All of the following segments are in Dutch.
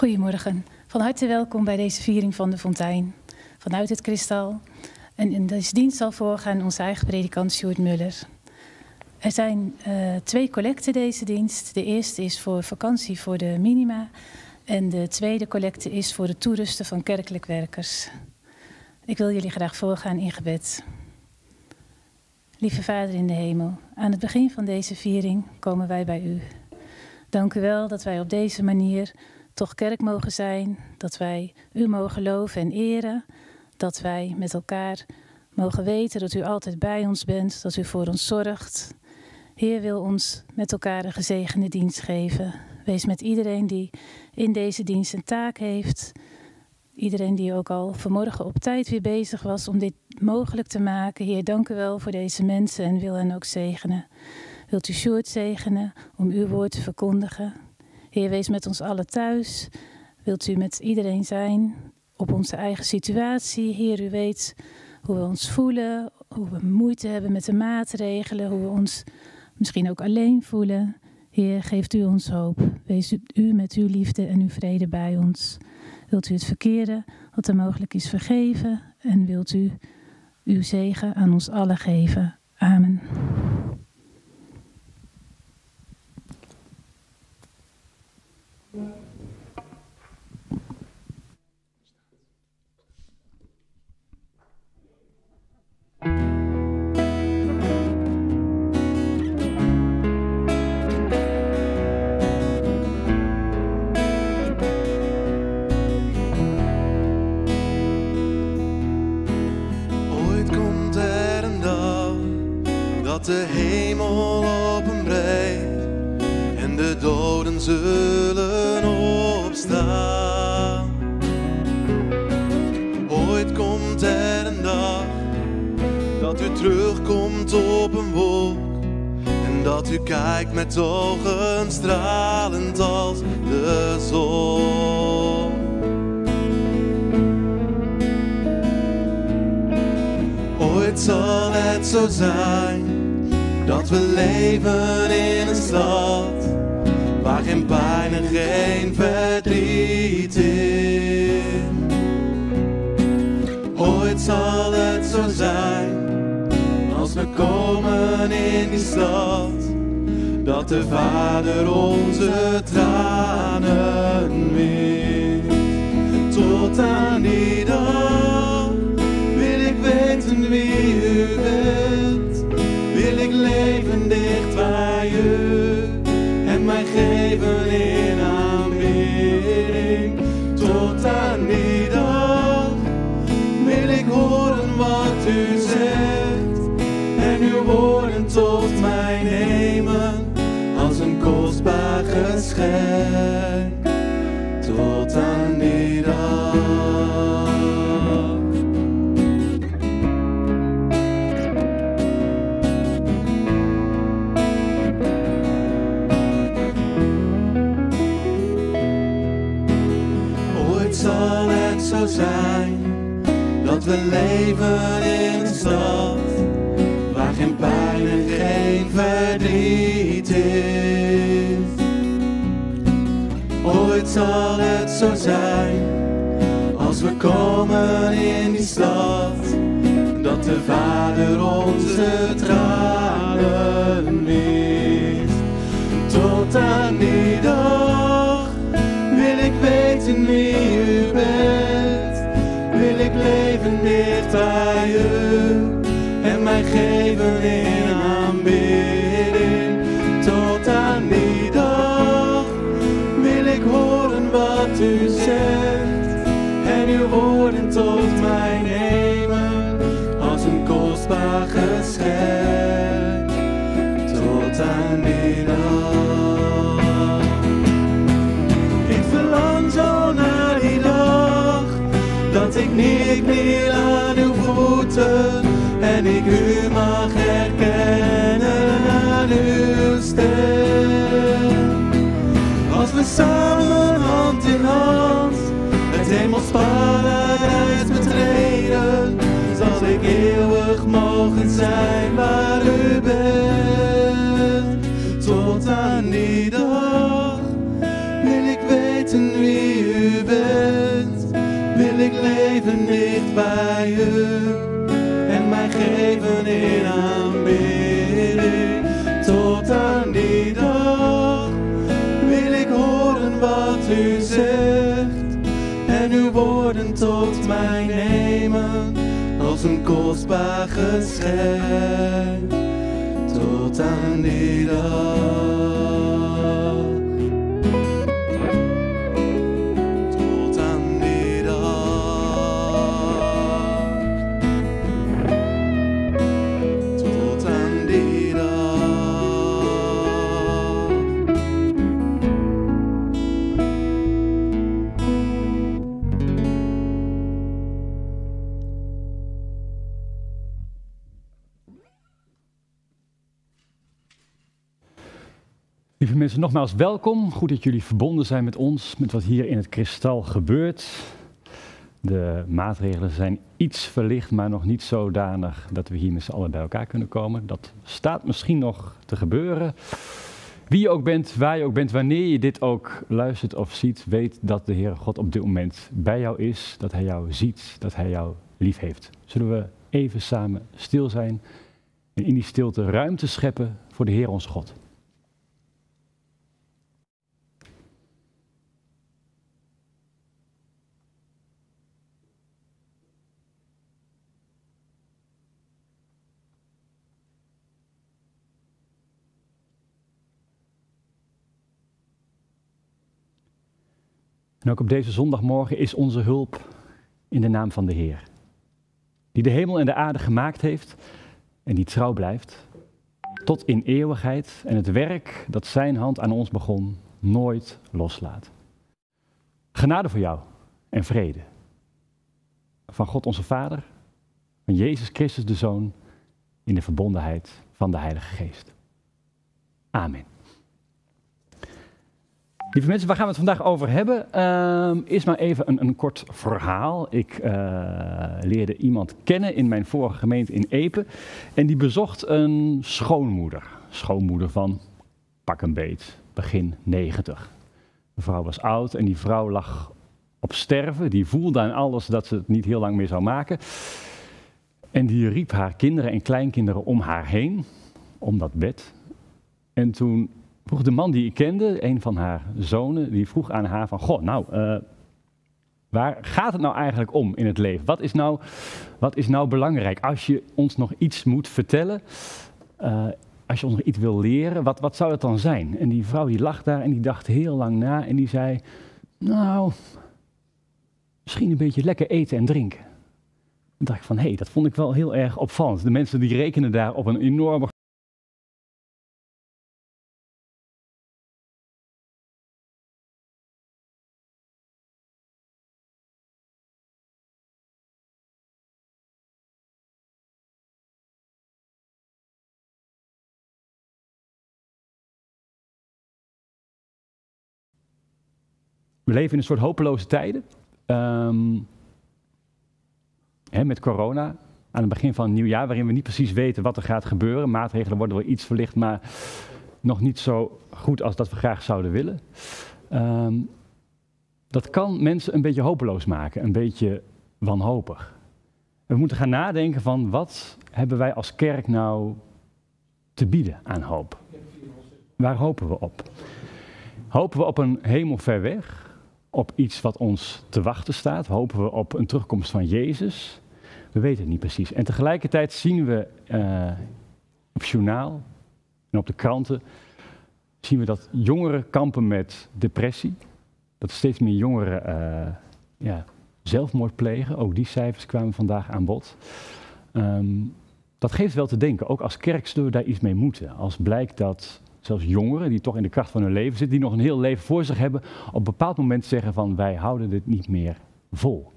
Goedemorgen. Van harte welkom bij deze viering van de Fontein. Vanuit het Kristal. En in deze dienst zal voorgaan onze eigen predikant Sjoerd Muller. Er zijn uh, twee collecten deze dienst. De eerste is voor vakantie voor de minima. En de tweede collecte is voor het toerusten van kerkelijk werkers. Ik wil jullie graag voorgaan in gebed. Lieve Vader in de hemel, aan het begin van deze viering komen wij bij u. Dank u wel dat wij op deze manier toch kerk mogen zijn, dat wij u mogen loven en eren, dat wij met elkaar mogen weten dat u altijd bij ons bent, dat u voor ons zorgt. Heer wil ons met elkaar een gezegende dienst geven. Wees met iedereen die in deze dienst een taak heeft. Iedereen die ook al vanmorgen op tijd weer bezig was om dit mogelijk te maken. Heer, dank u wel voor deze mensen en wil hen ook zegenen. Wilt u Sjoerd zegenen om uw woord te verkondigen? Heer, wees met ons allen thuis. Wilt u met iedereen zijn op onze eigen situatie? Heer, u weet hoe we ons voelen, hoe we moeite hebben met de maatregelen, hoe we ons misschien ook alleen voelen. Heer, geeft u ons hoop. Wees u met uw liefde en uw vrede bij ons. Wilt u het verkeerde wat er mogelijk is vergeven en wilt u uw zegen aan ons allen geven. Amen. De hemel openbreekt en de doden zullen opstaan. Ooit komt er een dag dat u terugkomt op een wolk en dat u kijkt met ogen stralend als de zon. Ooit zal het zo zijn dat we leven in een stad waar geen pijn en geen verdriet is. Ooit zal het zo zijn, als we komen in die stad, dat de Vader onze tranen wint. Tot aan die dag wil ik weten wie u bent en mij geven in aanbidding. Tot aan die dag wil ik horen wat u zegt en uw woorden tot mij nemen als een kostbaar geschenk. Tot aan die dag. Zijn dat we leven in een stad waar geen pijn en geen verdriet is. Ooit zal het zo zijn als we komen in die stad dat de Vader onze tranen wist. Tot aan die dag wil ik weten wie u bent leven dicht bij u en mij geven in aanbidding. Tot aan die dag wil ik horen wat u zegt en uw woorden tot mij nemen als een kostbaar geschenk. Ik neerkniel aan uw voeten en ik u mag herkennen aan uw stem. Als we samen hand in hand het hemels betreden, zal ik eeuwig mogen zijn waar u bent. Tot aan die dag wil ik weten wie u eigen bij u en mij geven in aanbidding. Tot aan die dag wil ik horen wat u zegt en uw woorden tot mij nemen als een kostbaar geschenk. Tot aan die dag. Nogmaals welkom. Goed dat jullie verbonden zijn met ons, met wat hier in het kristal gebeurt. De maatregelen zijn iets verlicht, maar nog niet zodanig dat we hier met z'n allen bij elkaar kunnen komen. Dat staat misschien nog te gebeuren. Wie je ook bent, waar je ook bent, wanneer je dit ook luistert of ziet, weet dat de Heere God op dit moment bij jou is, dat Hij jou ziet, dat Hij jou lief heeft. Zullen we even samen stil zijn en in die stilte ruimte scheppen voor de Heer onze God. En ook op deze zondagmorgen is onze hulp in de naam van de Heer. Die de hemel en de aarde gemaakt heeft en die trouw blijft tot in eeuwigheid en het werk dat zijn hand aan ons begon nooit loslaat. Genade voor jou en vrede. Van God onze Vader, van Jezus Christus de Zoon, in de verbondenheid van de Heilige Geest. Amen. Lieve mensen, waar gaan we het vandaag over hebben? Ehm eerst maar even een, een kort verhaal. Ik eh, leerde iemand kennen in mijn vorige gemeente in Epe. En die bezocht een schoonmoeder. Schoonmoeder van pak een beet, begin 90. De vrouw was oud en die vrouw lag op sterven. Die voelde aan alles dat ze het niet heel lang meer zou maken. En die riep haar kinderen en kleinkinderen om haar heen, om dat bed. En toen vroeg de man die ik kende, een van haar zonen, die vroeg aan haar van, goh, nou, eh, waar gaat het nou eigenlijk om in het leven? Wat is nou, wat is nou belangrijk? Als je ons nog iets moet vertellen, eh, als je ons nog iets wil leren, wat, wat zou het dan zijn? En die vrouw die lag daar en die dacht heel lang na en die zei, nou, misschien een beetje lekker eten en drinken. Dan dacht ik van, hé, hey, dat vond ik wel heel erg opvallend. De mensen die rekenen daar op een enorme We leven in een soort hopeloze tijden. Ehm, hè, met corona, aan het begin van een nieuw jaar, waarin we niet precies weten wat er gaat gebeuren. Maatregelen worden wel iets verlicht, maar nog niet zo goed als dat we graag zouden willen. Ehm, dat kan mensen een beetje hopeloos maken, een beetje wanhopig. We moeten gaan nadenken van wat hebben wij als kerk nou te bieden aan hoop? Waar hopen we op? Hopen we op een hemel ver weg? Op iets wat ons te wachten staat? Hopen we op een terugkomst van Jezus? We weten het niet precies. En tegelijkertijd zien we uh, op journaal en op de kranten zien we dat jongeren kampen met depressie. Dat steeds meer jongeren uh, ja, zelfmoord plegen. Ook die cijfers kwamen vandaag aan bod. Um, dat geeft wel te denken. Ook als kerk zullen we daar iets mee moeten. Als blijkt dat zelfs jongeren die toch in de kracht van hun leven zitten, die nog een heel leven voor zich hebben, op een bepaald moment zeggen van wij houden dit niet meer vol.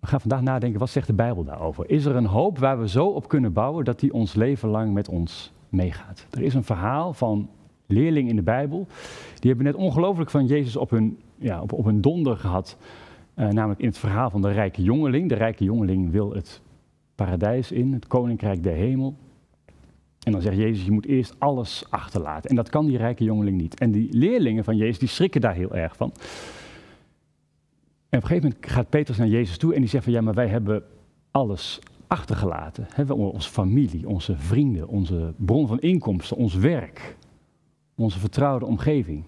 We gaan vandaag nadenken, wat zegt de Bijbel daarover? Is er een hoop waar we zo op kunnen bouwen dat die ons leven lang met ons meegaat? Er is een verhaal van leerlingen in de Bijbel, die hebben net ongelooflijk van Jezus op hun, ja, op, op hun donder gehad. Uh, namelijk in het verhaal van de rijke jongeling. De rijke jongeling wil het paradijs in, het koninkrijk der hemel. En dan zegt Jezus, je moet eerst alles achterlaten. En dat kan die rijke jongeling niet. En die leerlingen van Jezus, die schrikken daar heel erg van. En op een gegeven moment gaat Petrus naar Jezus toe en die zegt van, ja, maar wij hebben alles achtergelaten. Hebben onze familie, onze vrienden, onze bron van inkomsten, ons werk, onze vertrouwde omgeving.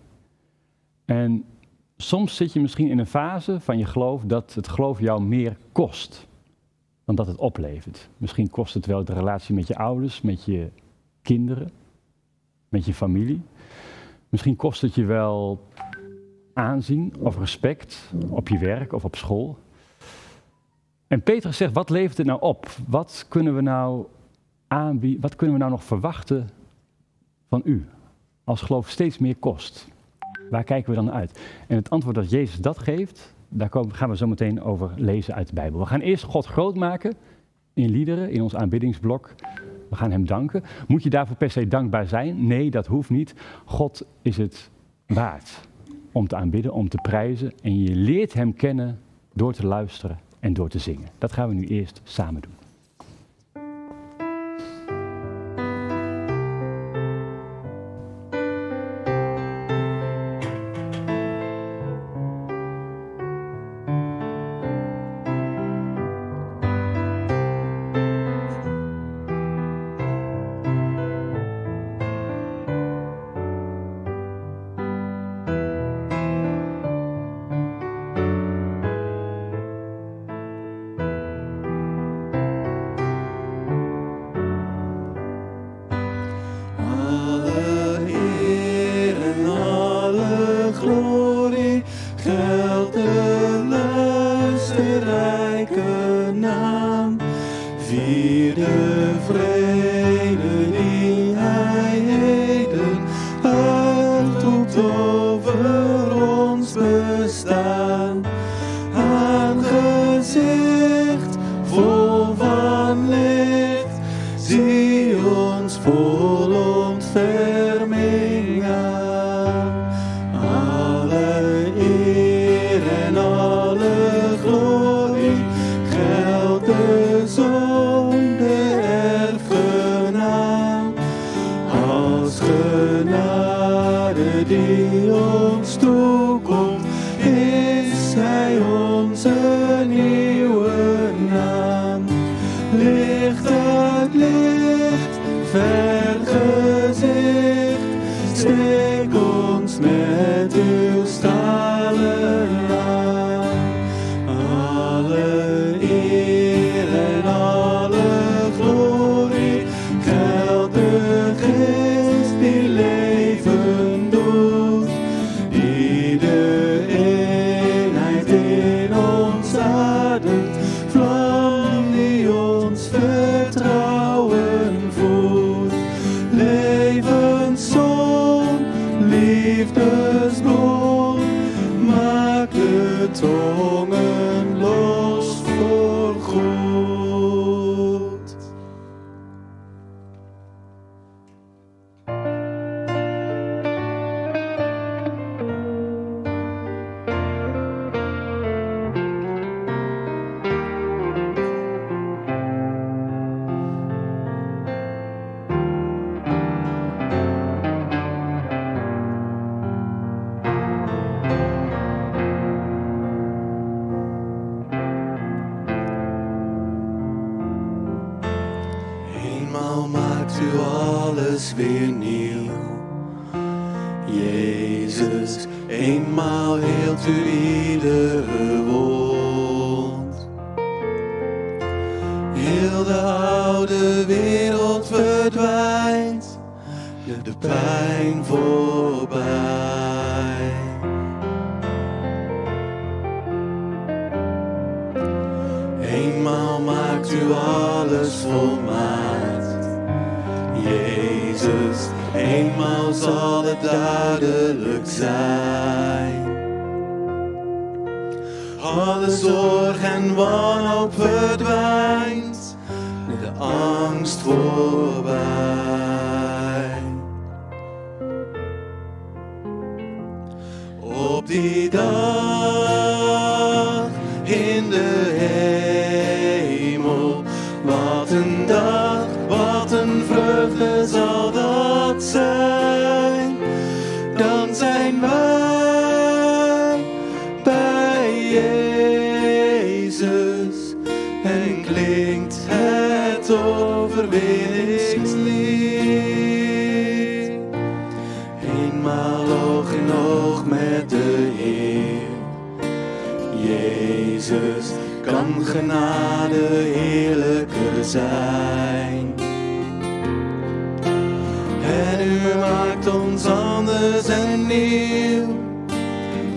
En soms zit je misschien in een fase van je geloof dat het geloof jou meer kost dan dat het oplevert. Misschien kost het wel de relatie met je ouders, met je kinderen, met je familie. Misschien kost het je wel aanzien of respect op je werk of op school. En Petrus zegt, wat levert het nou op? Wat kunnen we nou aanbieden, wat kunnen we nou nog verwachten van u? Als geloof steeds meer kost. Waar kijken we dan uit? En het antwoord dat Jezus dat geeft, daar gaan we zo meteen over lezen uit de Bijbel. We gaan eerst God groot maken in liederen, in ons aanbiddingsblok. We gaan Hem danken. Moet je daarvoor per se dankbaar zijn? Nee, dat hoeft niet. God is het waard om te aanbidden, om te prijzen. En je leert Hem kennen door te luisteren en door te zingen. Dat gaan we nu eerst samen doen.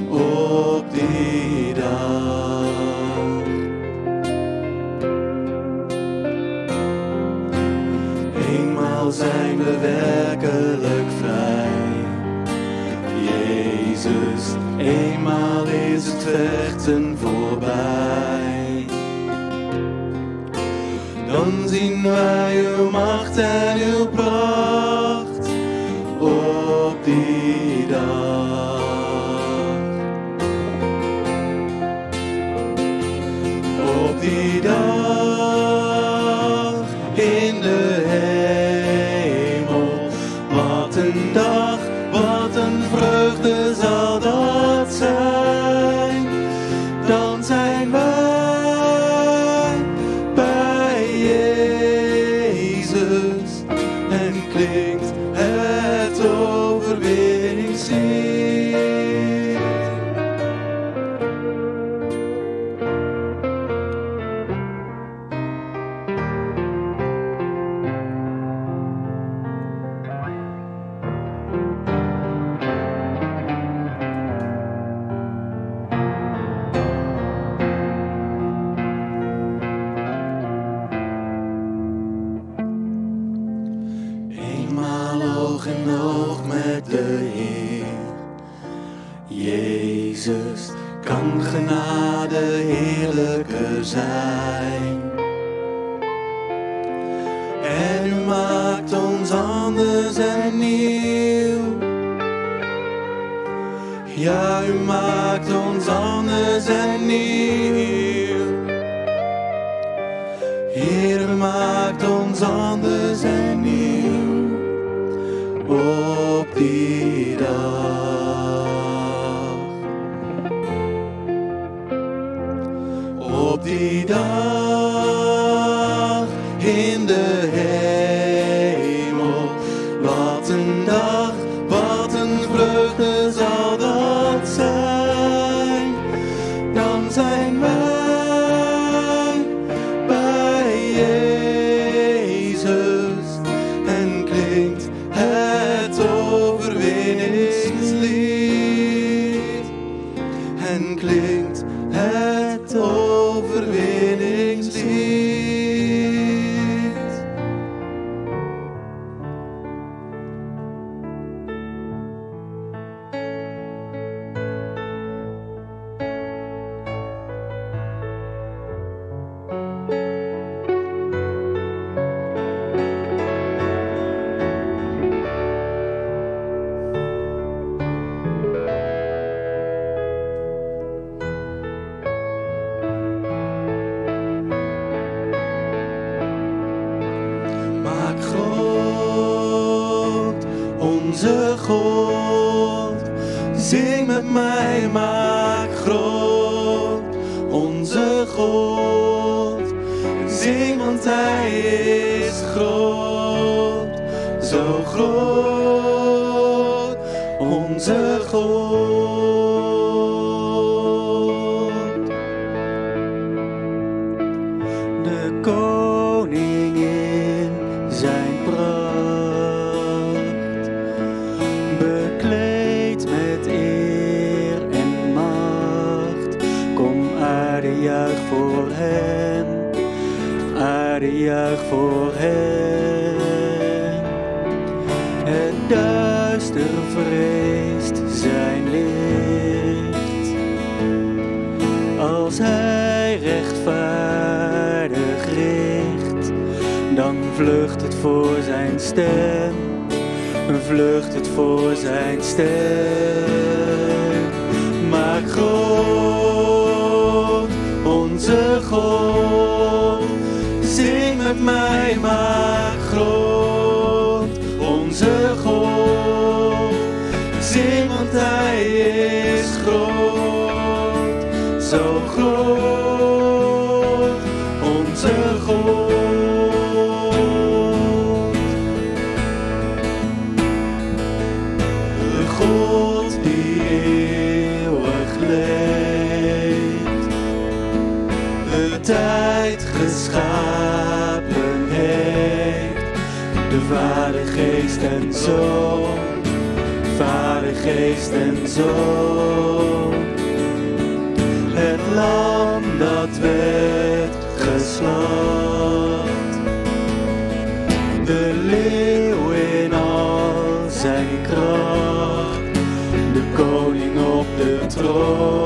op die dag. Eenmaal zijn we werkelijk vrij, Jezus, eenmaal is het vechten voorbij. Dan zien wij uw macht en uw De leeuw in al zijn kracht. De koning op de troon.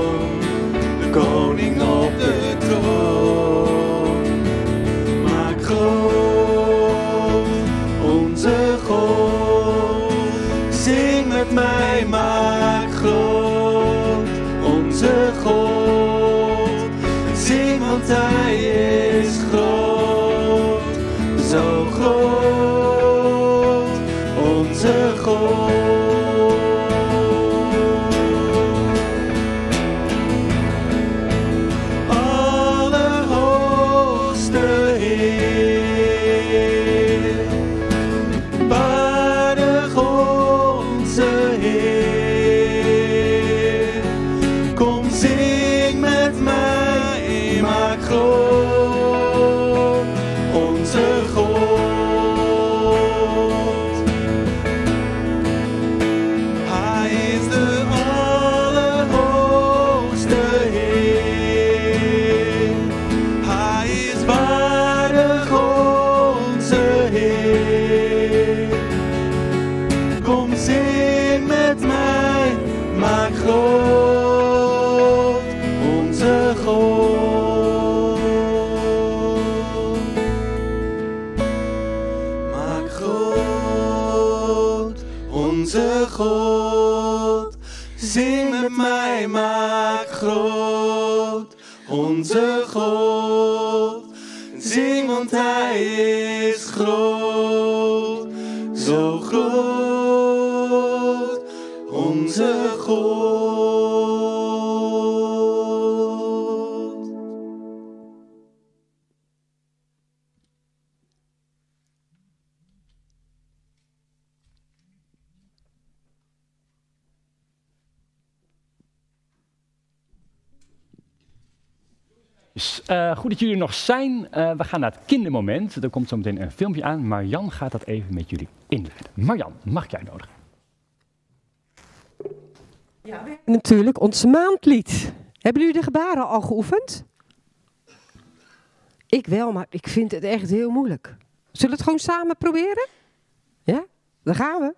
Eh, goed dat jullie er nog zijn. Eh, we gaan naar het kindermoment. Er komt zo meteen een filmpje aan. Marjan gaat dat even met jullie inleiden. Marjan, mag jij nodig? Natuurlijk ons maandlied. Hebben jullie de gebaren al geoefend? Ik wel, maar ik vind het echt heel moeilijk. Zullen we het gewoon samen proberen? Ja? Daar gaan we.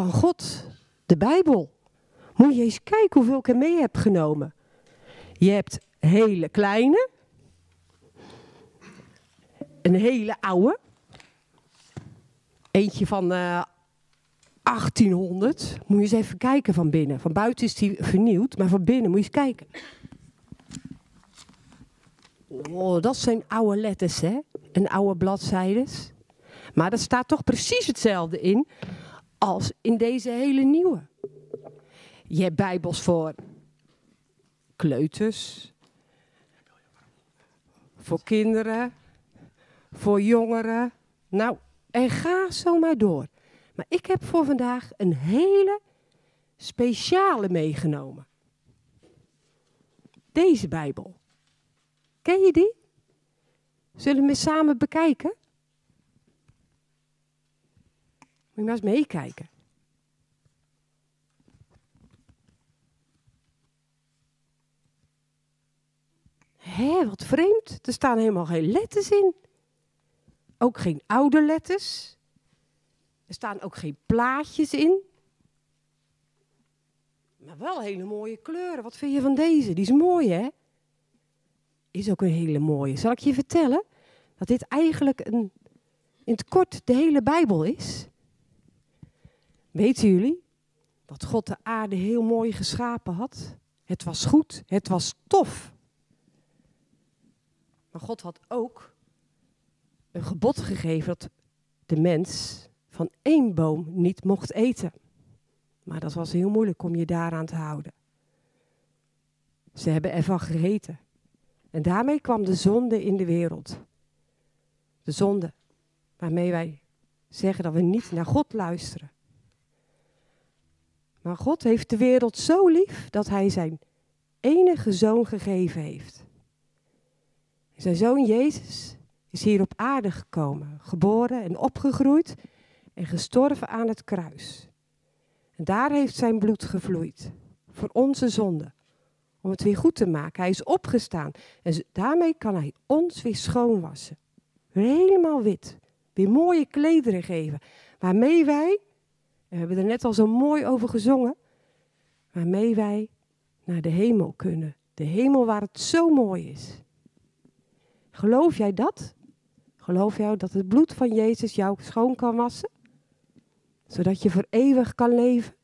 Van God, de Bijbel. Moet je eens kijken hoeveel ik er mee heb genomen. Je hebt hele kleine, een hele oude, eentje van eh, 1800. Moet je eens even kijken van binnen. Van buiten is die vernieuwd, maar van binnen moet je eens kijken. Oh, dat zijn oude letters, hè? En oude bladzijdes. Maar er staat toch precies hetzelfde in als in deze hele nieuwe. Je hebt bijbels voor kleuters, voor kinderen, voor jongeren. Nou, en ga zo maar door. Maar ik heb voor vandaag een hele speciale meegenomen. Deze Bijbel. Ken je die? Zullen we samen bekijken? Moet je maar eens meekijken. Hé, wat vreemd. Er staan helemaal geen letters in. Ook geen oude letters. Er staan ook geen plaatjes in. Maar wel hele mooie kleuren. Wat vind je van deze? Die is mooi, hè? Is ook een hele mooie. Zal ik je vertellen? dat dit eigenlijk een, in het kort de hele Bijbel is? Weten jullie dat God de aarde heel mooi geschapen had? Het was goed, het was tof. Maar God had ook een gebod gegeven dat de mens van één boom niet mocht eten. Maar dat was heel moeilijk om je daaraan te houden. Ze hebben ervan gegeten. En daarmee kwam de zonde in de wereld. De zonde waarmee wij zeggen dat we niet naar God luisteren. Maar God heeft de wereld zo lief dat hij zijn enige zoon gegeven heeft. Zijn zoon Jezus is hier op aarde gekomen, geboren en opgegroeid en gestorven aan het kruis. En daar heeft zijn bloed gevloeid voor onze zonde, om het weer goed te maken. Hij is opgestaan en daarmee kan hij ons weer schoonwassen. Helemaal wit, weer mooie klederen geven, waarmee wij, we hebben er net al zo mooi over gezongen, waarmee wij naar de hemel kunnen. De hemel waar het zo mooi is. Geloof jij dat? Geloof jij dat het bloed van Jezus jou schoon kan wassen? Zodat je voor eeuwig kan leven?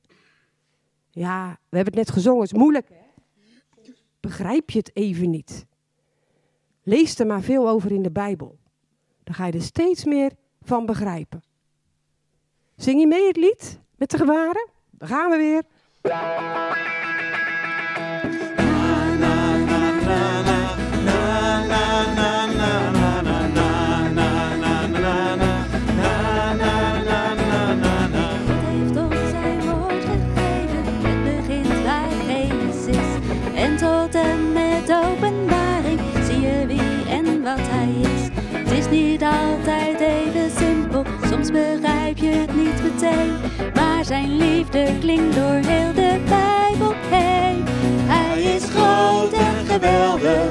Ja, we hebben het net gezongen, het is moeilijk. Hè? Begrijp je het even niet? Lees er maar veel over in de Bijbel. Dan ga je er steeds meer van begrijpen. Zing je mee het lied met de gebaren? Dan gaan we weer. Zijn liefde klinkt door heel de Bijbel heen. Hij is groot en geweldig,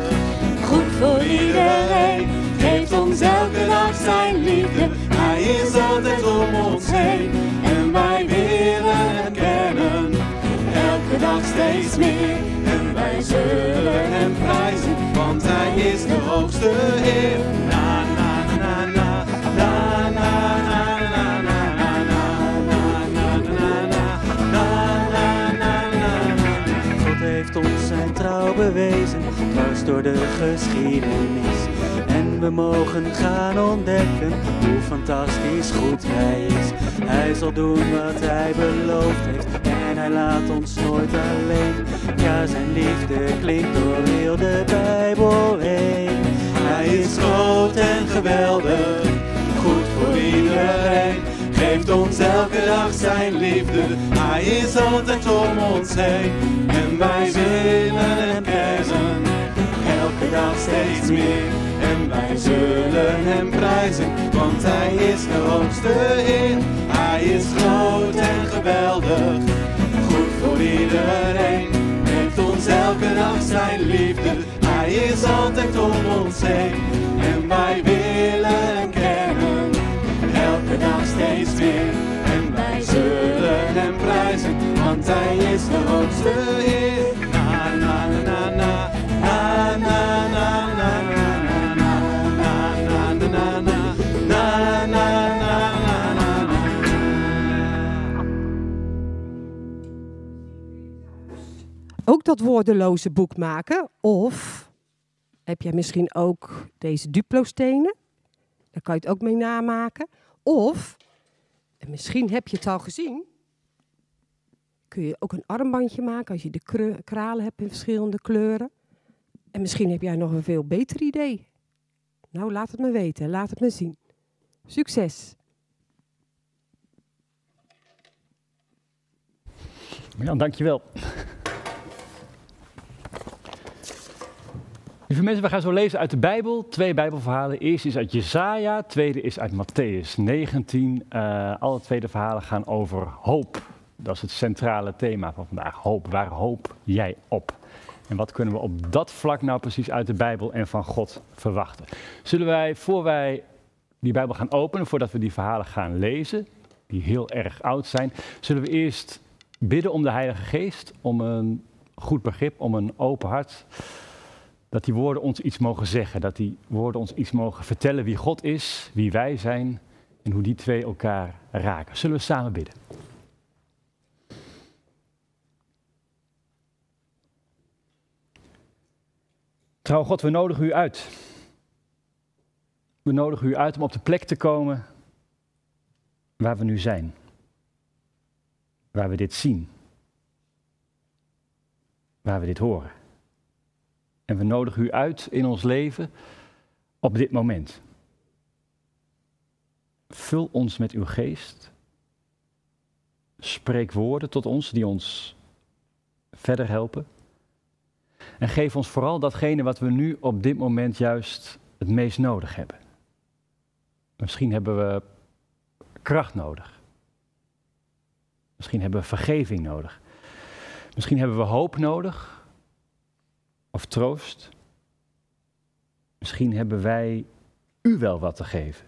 goed voor iedereen. Geeft ons elke dag zijn liefde, Hij is altijd om ons heen en wij willen hem kennen. elke dag steeds meer. En wij zullen hem prijzen, want hij is de hoogste Heer. Bewezen, dwars door de geschiedenis. En we mogen gaan ontdekken hoe fantastisch goed hij is. Hij zal doen wat hij beloofd heeft en hij laat ons nooit alleen. Ja, zijn liefde klinkt door heel de Bijbel heen. Hij is groot en geweldig, goed voor iedereen. Geeft ons elke dag zijn liefde, hij is altijd om ons heen. En wij willen hem kennen, elke dag steeds meer. En wij zullen hem prijzen, want hij is de hoogste Heer. Hij is groot en geweldig, goed voor iedereen. Geeft ons elke dag zijn liefde, hij is altijd om ons heen. En wij willen elke dag steeds. En wij zullen hem prijzen, want hij is de hoogste Heer. Na na na na na na na na na na na na na na na Ook dat woordeloze boek maken. Of heb jij misschien ook deze Duplo-stenen? Daar kan je het ook mee namaken. Of, en misschien heb je het al gezien, kun je ook een armbandje maken als je de kralen hebt in verschillende kleuren. En misschien heb jij nog een veel beter idee. Nou, laat het me weten, laat het me zien. Succes! Ja, dankjewel. Lieve mensen, we gaan zo lezen uit de Bijbel. Twee Bijbelverhalen. Eerst is uit Jesaja, tweede is uit Matthäus 19. Eh, alle twee de verhalen gaan over hoop. Dat is het centrale thema van vandaag. Hoop. Waar hoop jij op? En wat kunnen we op dat vlak nou precies uit de Bijbel en van God verwachten? Zullen wij, voor wij die Bijbel gaan openen, voordat we die verhalen gaan lezen, die heel erg oud zijn, zullen we eerst bidden om de Heilige Geest, om een goed begrip, om een open hart. Dat die woorden ons iets mogen zeggen, dat die woorden ons iets mogen vertellen wie God is, wie wij zijn en hoe die twee elkaar raken. Zullen we samen bidden? Trouw God, we nodigen u uit. We nodigen u uit om op de plek te komen waar we nu zijn. Waar we dit zien. Waar we dit horen. En we nodigen u uit in ons leven op dit moment. Vul ons met uw geest. Spreek woorden tot ons die ons verder helpen. En geef ons vooral datgene wat we nu op dit moment juist het meest nodig hebben. Misschien hebben we kracht nodig. Misschien hebben we vergeving nodig. Misschien hebben we hoop nodig. Of troost. Misschien hebben wij u wel wat te geven.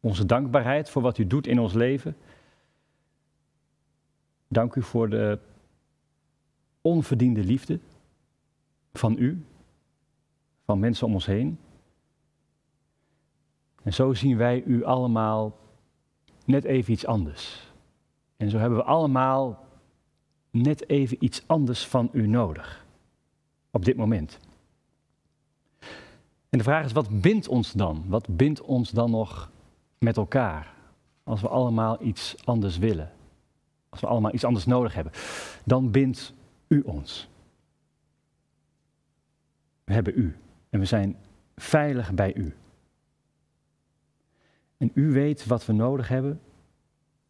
Onze dankbaarheid voor wat u doet in ons leven. Dank u voor de onverdiende liefde van u, van mensen om ons heen. En zo zien wij u allemaal net even iets anders. En zo hebben we allemaal net even iets anders van u nodig. Op dit moment. En de vraag is, wat bindt ons dan? Wat bindt ons dan nog met elkaar? Als we allemaal iets anders willen. Als we allemaal iets anders nodig hebben. Dan bindt u ons. We hebben u. En we zijn veilig bij u. En u weet wat we nodig hebben,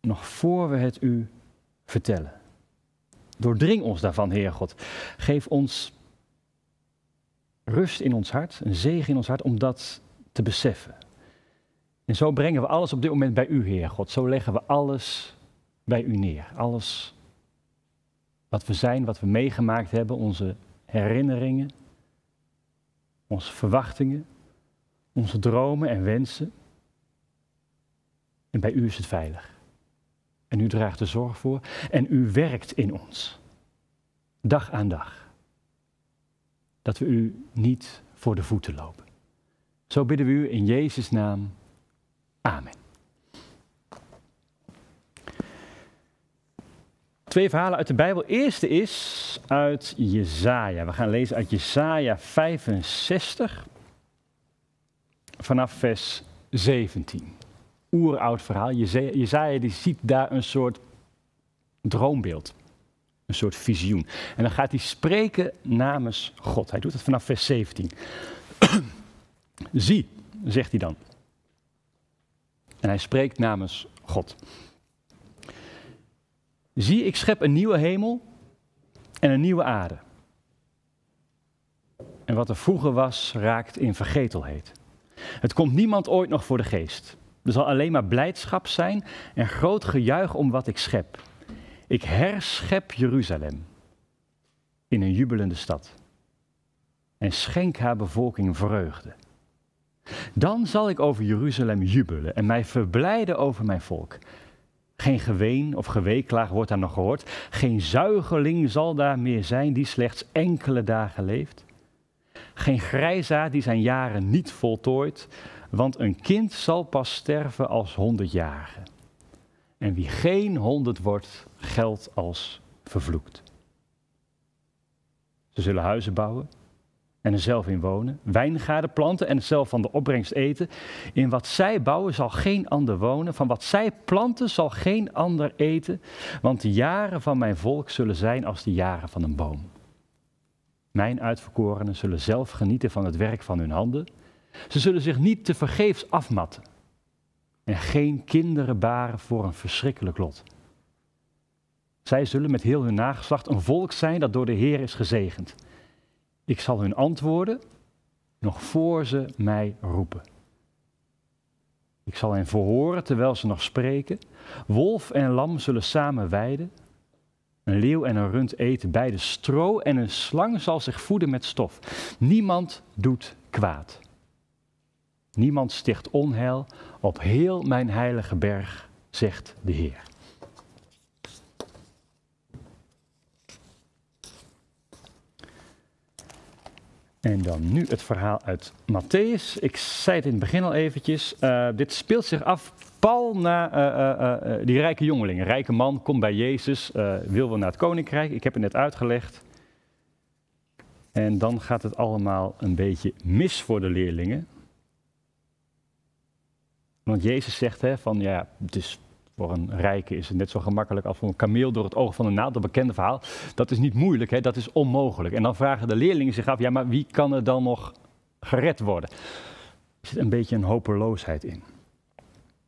nog voor we het u vertellen. Doordring ons daarvan, Heer God. Geef ons rust in ons hart, een zegen in ons hart om dat te beseffen. En zo brengen we alles op dit moment bij u, Heer God. Zo leggen we alles bij u neer. Alles wat we zijn, wat we meegemaakt hebben, onze herinneringen, onze verwachtingen, onze dromen en wensen. En bij u is het veilig. En u draagt de zorg voor en u werkt in ons. Dag aan dag. Dat we u niet voor de voeten lopen. Zo bidden we u in Jezus' naam. Amen. Twee verhalen uit de Bijbel. Eerste is uit Jesaja. We gaan lezen uit Jesaja 65 vanaf vers 17 oeroud verhaal. Jezaja die ziet daar een soort droombeeld. Een soort visioen. En dan gaat hij spreken namens God. Hij doet het vanaf vers 17. Zie, zegt hij dan. En hij spreekt namens God. Zie, ik schep een nieuwe hemel en een nieuwe aarde. En wat er vroeger was, raakt in vergetelheid. Het komt niemand ooit nog voor de geest. Er zal alleen maar blijdschap zijn en groot gejuich om wat ik schep. Ik herschep Jeruzalem in een jubelende stad en schenk haar bevolking vreugde. Dan zal ik over Jeruzalem jubelen en mij verblijden over mijn volk. Geen geween of geweeklaag wordt daar nog gehoord. Geen zuigeling zal daar meer zijn die slechts enkele dagen leeft. Geen grijzaar die zijn jaren niet voltooit, want een kind zal pas sterven als honderdjarige. En wie geen honderd wordt, geldt als vervloekt. Ze zullen huizen bouwen en er zelf in wonen, wijngaarden planten en zelf van de opbrengst eten. In wat zij bouwen zal geen ander wonen, van wat zij planten zal geen ander eten, want de jaren van mijn volk zullen zijn als de jaren van een boom. Mijn uitverkorenen zullen zelf genieten van het werk van hun handen ze zullen zich niet te vergeefs afmatten en geen kinderen baren voor een verschrikkelijk lot. Zij zullen met heel hun nageslacht een volk zijn dat door de Heer is gezegend. Ik zal hun antwoorden nog voor ze mij roepen. Ik zal hen verhoren terwijl ze nog spreken. Wolf en lam zullen samen weiden. Een leeuw en een rund eten beide stro en een slang zal zich voeden met stof. Niemand doet kwaad. Niemand sticht onheil op heel mijn heilige berg, zegt de Heer. En dan nu het verhaal uit Matthäus. Ik zei het in het begin al eventjes. Uh, dit speelt zich af pal na uh, uh, die rijke jongeling. Rijke man komt bij Jezus, wil wel naar het koninkrijk. Ik heb het net uitgelegd. En dan gaat het allemaal een beetje mis voor de leerlingen. Want Jezus zegt hè, van ja, het is voor een rijke is het net zo gemakkelijk als voor een kameel door het oog van een naald, dat bekende verhaal. Dat is niet moeilijk, hè? dat is onmogelijk. En dan vragen de leerlingen zich af, ja, maar wie kan er dan nog gered worden? Er zit een beetje een hopeloosheid in.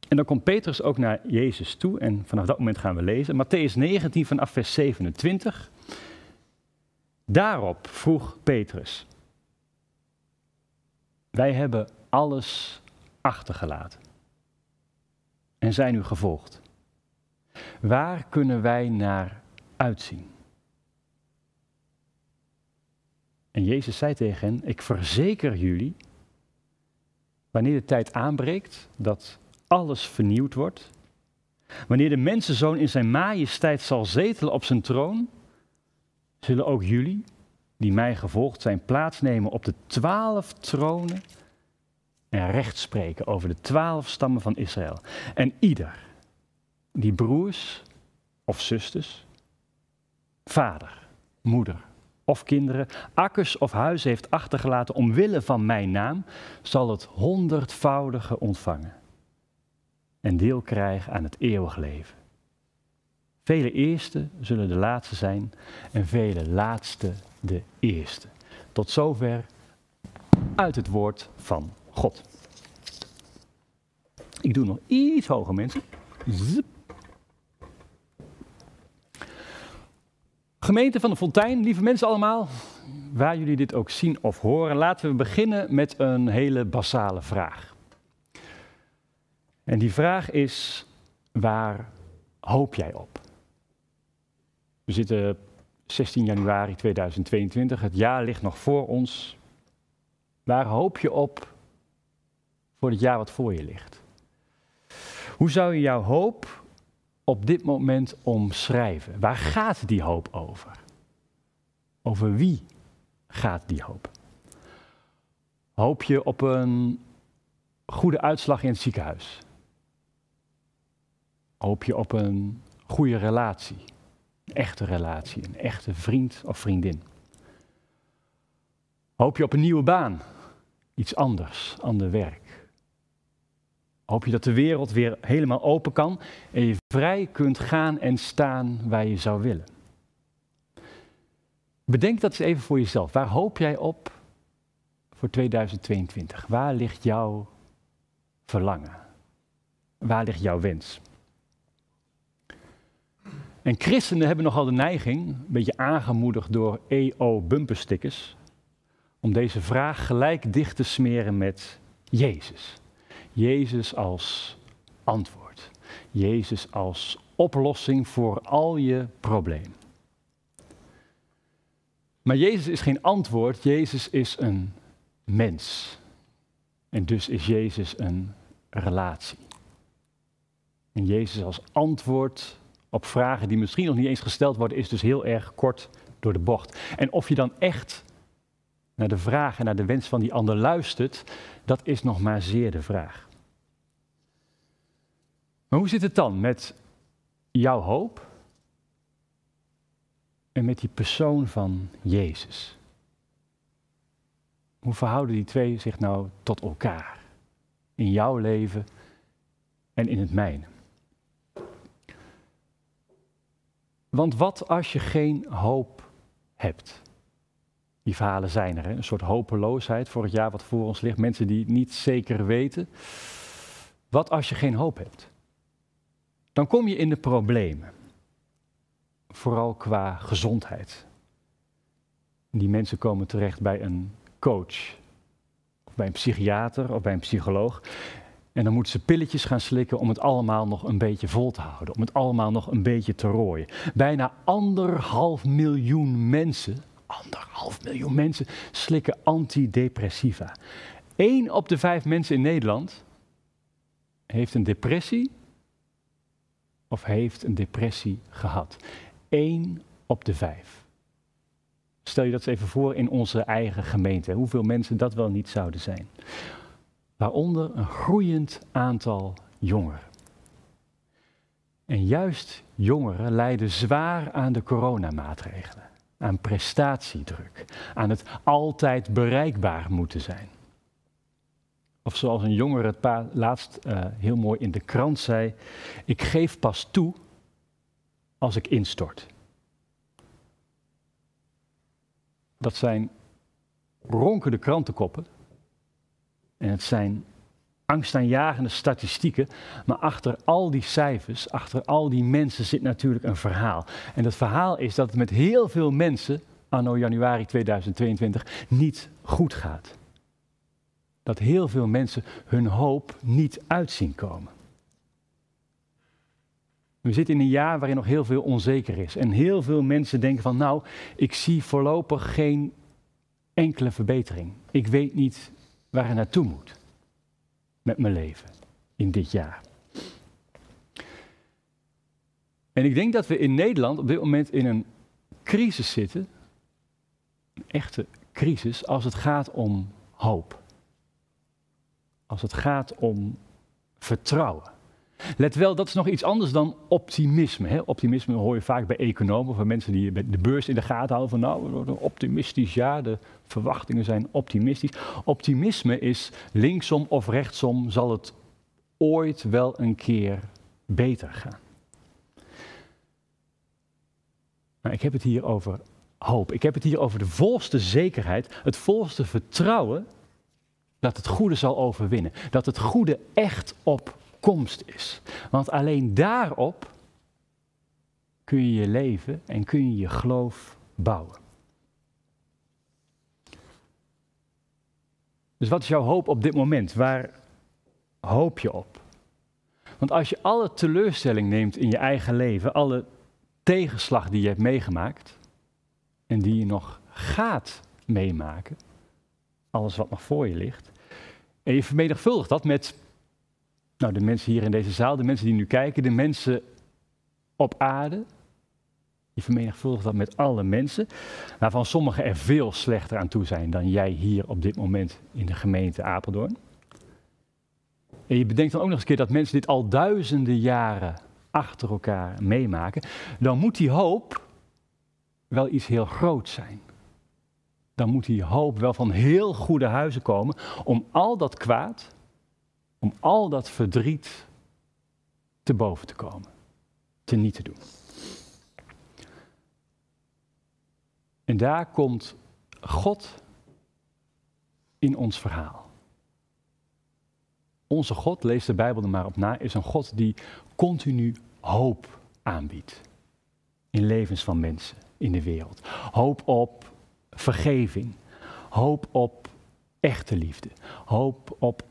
En dan komt Petrus ook naar Jezus toe en vanaf dat moment gaan we lezen. Matthäus 19 vanaf vers 27. Daarop vroeg Petrus, wij hebben alles achtergelaten en zijn u gevolgd. Waar kunnen wij naar uitzien? En Jezus zei tegen hen, ik verzeker jullie, wanneer de tijd aanbreekt dat alles vernieuwd wordt, wanneer de mensenzoon in zijn majesteit zal zetelen op zijn troon, zullen ook jullie, die mij gevolgd zijn, plaatsnemen op de twaalf tronen en recht spreken over de twaalf stammen van Israël. En ieder die broers of zusters, vader, moeder of kinderen, akkers of huizen heeft achtergelaten omwille van mijn naam, zal het honderdvoudige ontvangen en deel krijgen aan het eeuwig leven. Vele eerste zullen de laatste zijn en vele laatste de eerste. Tot zover uit het woord van God. Ik doe nog iets hoger, mensen. Zip. Gemeente van de Fontein, lieve mensen allemaal, waar jullie dit ook zien of horen, laten we beginnen met een hele basale vraag. En die vraag is, waar hoop jij op? We zitten 16 januari 2022, het jaar ligt nog voor ons. Waar hoop je op voor het jaar wat voor je ligt? Hoe zou je jouw hoop op dit moment omschrijven? Waar gaat die hoop over? Over wie gaat die hoop? Hoop je op een goede uitslag in het ziekenhuis? Hoop je op een goede relatie? Een echte relatie, een echte vriend of vriendin? Hoop je op een nieuwe baan? Iets anders, ander werk? Hoop je dat de wereld weer helemaal open kan en je vrij kunt gaan en staan waar je zou willen. Bedenk dat eens even voor jezelf. Waar hoop jij op voor 2022? Waar ligt jouw verlangen? Waar ligt jouw wens? En christenen hebben nogal de neiging, een beetje aangemoedigd door EO-bumperstickers, om deze vraag gelijk dicht te smeren met Jezus. Jezus als antwoord. Jezus als oplossing voor al je problemen. Maar Jezus is geen antwoord, Jezus is een mens. En dus is Jezus een relatie. En Jezus als antwoord op vragen die misschien nog niet eens gesteld worden, is dus heel erg kort door de bocht. En of je dan echt naar de vraag en naar de wens van die ander luistert, dat is nog maar zeer de vraag. Maar hoe zit het dan met jouw hoop en met die persoon van Jezus? Hoe verhouden die twee zich nou tot elkaar? In jouw leven en in het mijne. Want wat als je geen hoop hebt? Die verhalen zijn er, een soort hopeloosheid voor het jaar wat voor ons ligt. Mensen die niet zeker weten. Wat als je geen hoop hebt? Dan kom je in de problemen. Vooral qua gezondheid. Die mensen komen terecht bij een coach, bij een psychiater of bij een psycholoog. En dan moeten ze pilletjes gaan slikken om het allemaal nog een beetje vol te houden, om het allemaal nog een beetje te rooien. Bijna anderhalf miljoen mensen, anderhalf miljoen mensen slikken antidepressiva. Eén op de vijf mensen in Nederland heeft een depressie of heeft een depressie gehad. Eén op de vijf. Stel je dat eens even voor in onze eigen gemeente. Hoeveel mensen dat wel niet zouden zijn. Waaronder een groeiend aantal jongeren. En juist jongeren lijden zwaar aan de coronamaatregelen. Aan prestatiedruk. Aan het altijd bereikbaar moeten zijn. Of zoals een jongere het laatst uh, heel mooi in de krant zei: Ik geef pas toe als ik instort. Dat zijn ronkende krantenkoppen. En het zijn angstaanjagende statistieken. Maar achter al die cijfers, achter al die mensen zit natuurlijk een verhaal. En dat verhaal is dat het met heel veel mensen, anno januari 2022, niet goed gaat. Dat heel veel mensen hun hoop niet uitzien komen. We zitten in een jaar waarin nog heel veel onzeker is. En heel veel mensen denken van nou, ik zie voorlopig geen enkele verbetering. Ik weet niet waar ik naartoe moet met mijn leven in dit jaar. En ik denk dat we in Nederland op dit moment in een crisis zitten, een echte crisis, als het gaat om hoop. Als het gaat om vertrouwen. Let wel, dat is nog iets anders dan optimisme. Hè? Optimisme hoor je vaak bij economen bij mensen die de beurs in de gaten houden. Van nou, optimistisch, ja, de verwachtingen zijn optimistisch. Optimisme is linksom of rechtsom zal het ooit wel een keer beter gaan. Maar ik heb het hier over hoop. Ik heb het hier over de volste zekerheid, het volste vertrouwen dat het goede zal overwinnen. Dat het goede echt op komst is. Want alleen daarop kun je je leven en kun je je geloof bouwen. Dus wat is jouw hoop op dit moment? Waar hoop je op? Want als je alle teleurstelling neemt in je eigen leven, alle tegenslag die je hebt meegemaakt en die je nog gaat meemaken, alles wat nog voor je ligt, en je vermenigvuldigt dat met nou, de mensen hier in deze zaal, de mensen die nu kijken, de mensen op aarde. Je vermenigvuldigt dat met alle mensen, waarvan sommigen er veel slechter aan toe zijn dan jij hier op dit moment in de gemeente Apeldoorn. En je bedenkt dan ook nog eens een keer dat mensen dit al duizenden jaren achter elkaar meemaken. Dan moet die hoop wel iets heel groots zijn. Dan moet die hoop wel van heel goede huizen komen om al dat kwaad, om al dat verdriet te boven te komen, te niet te doen. En daar komt God in ons verhaal. Onze God, lees de Bijbel er maar op na, is een God die continu hoop aanbiedt. In levens van mensen in de wereld. Hoop op vergeving. Hoop op echte liefde. Hoop op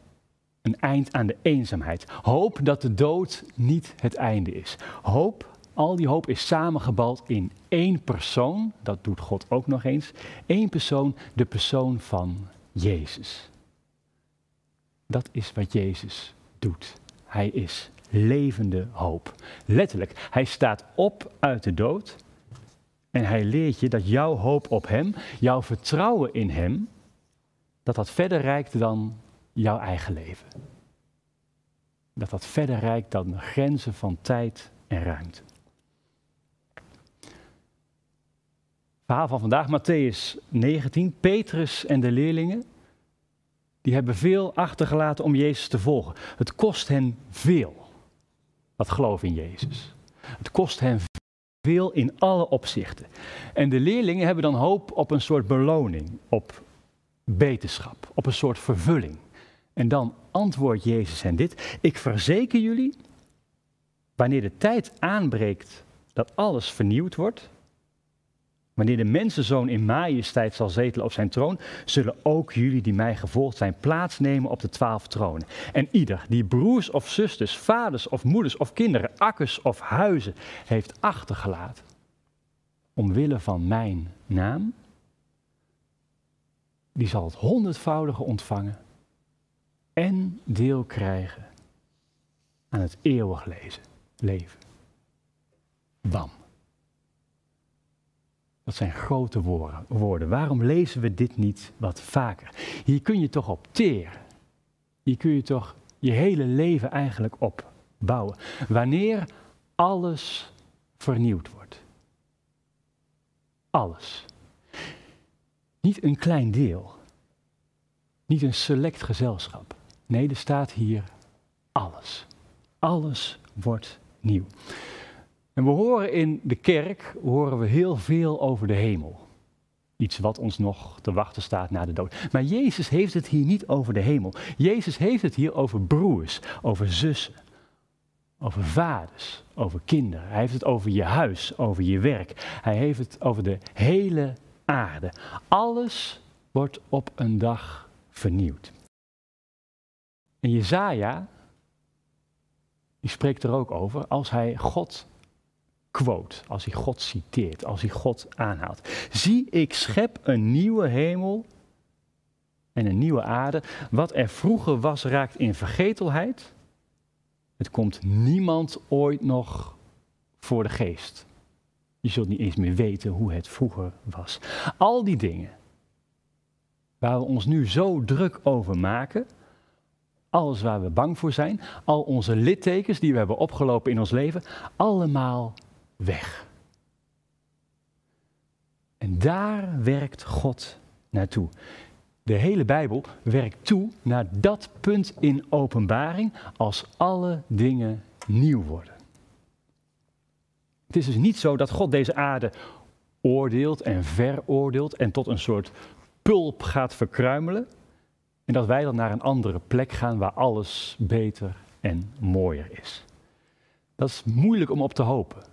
een eind aan de eenzaamheid. Hoop dat de dood niet het einde is. Hoop, al die hoop is samengebald in één persoon. Dat doet God ook nog eens. Eén persoon, de persoon van Jezus. Dat is wat Jezus doet. Hij is levende hoop. Letterlijk, hij staat op uit de dood. En hij leert je dat jouw hoop op hem, jouw vertrouwen in hem, dat dat verder reikt dan jouw eigen leven. Dat dat verder reikt dan de grenzen van tijd en ruimte. Verhaal van vandaag, Matthäus 19. Petrus en de leerlingen, die hebben veel achtergelaten om Jezus te volgen. Het kost hen veel, dat geloof in Jezus. Het kost hen veel in alle opzichten. En de leerlingen hebben dan hoop op een soort beloning, op beterschap, op een soort vervulling. En dan antwoordt Jezus hen dit. Ik verzeker jullie, wanneer de tijd aanbreekt dat alles vernieuwd wordt, wanneer de mensenzoon in majesteit zal zetelen op zijn troon, zullen ook jullie die mij gevolgd zijn plaatsnemen op de twaalf tronen. En ieder die broers of zusters, vaders of moeders of kinderen, akkers of huizen heeft achtergelaten, omwille van mijn naam, die zal het honderdvoudige ontvangen en deel krijgen aan het eeuwig lezen, leven. Bam. Dat zijn grote woorden- woorden. Waarom lezen we dit niet wat vaker? Hier kun je toch op teren. Hier kun je toch je hele leven eigenlijk op bouwen. Wanneer alles vernieuwd wordt. Alles. Niet een klein deel. Niet een select gezelschap. Nee, er staat hier alles. Alles wordt nieuw. En we horen in de kerk horen we heel veel over de hemel. Iets wat ons nog te wachten staat na de dood. Maar Jezus heeft het hier niet over de hemel. Jezus heeft het hier over broers, over zussen, over vaders, over kinderen. Hij heeft het over je huis, over je werk. Hij heeft het over de hele aarde. Alles wordt op een dag vernieuwd. En Jezaja, die spreekt er ook over als hij God quote, als hij God citeert, als hij God aanhaalt. Zie, ik schep een nieuwe hemel en een nieuwe aarde. Wat er vroeger was, raakt in vergetelheid. Het komt niemand ooit nog voor de geest. Je zult niet eens meer weten hoe het vroeger was. Al die dingen waar we ons nu zo druk over maken, alles waar we bang voor zijn, al onze littekens die we hebben opgelopen in ons leven, allemaal weg. En daar werkt God naartoe. De hele Bijbel werkt toe naar dat punt in openbaring als alle dingen nieuw worden. Het is dus niet zo dat God deze aarde oordeelt en veroordeelt en tot een soort pulp gaat verkruimelen. En dat wij dan naar een andere plek gaan waar alles beter en mooier is. Dat is moeilijk om op te hopen.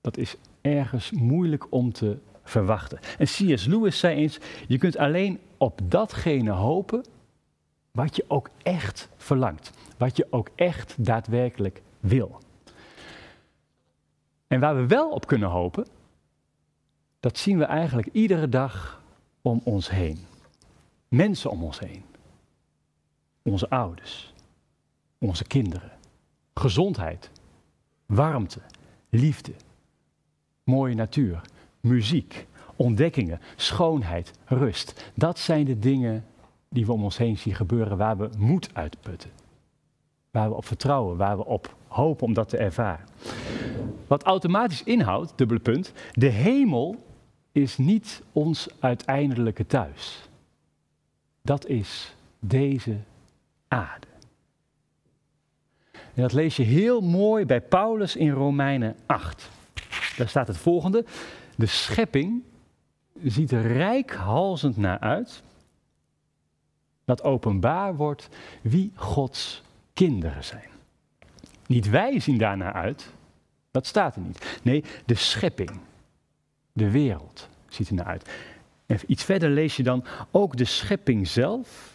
Dat is ergens moeilijk om te verwachten. En C.S. Lewis zei eens: Je kunt alleen op datgene hopen wat je ook echt verlangt. Wat je ook echt daadwerkelijk wil. En waar we wel op kunnen hopen, dat zien we eigenlijk iedere dag om ons heen. Mensen om ons heen. Onze ouders. Onze kinderen. Gezondheid. Warmte. Liefde. Mooie natuur. Muziek. Ontdekkingen. Schoonheid. Rust. Dat zijn de dingen die we om ons heen zien gebeuren waar we moed uitputten. Waar we op vertrouwen, waar we op hopen om dat te ervaren. Wat automatisch inhoudt, dubbele punt, de hemel is niet ons uiteindelijke thuis. Dat is deze En dat lees je heel mooi bij Paulus in Romeinen 8. Daar staat het volgende. De schepping ziet er rijkhalzend naar uit dat openbaar wordt wie Gods kinderen zijn. Niet wij zien daarnaar uit, dat staat er niet. Nee, de schepping, de wereld ziet er uit. En iets verder lees je dan, ook de schepping zelf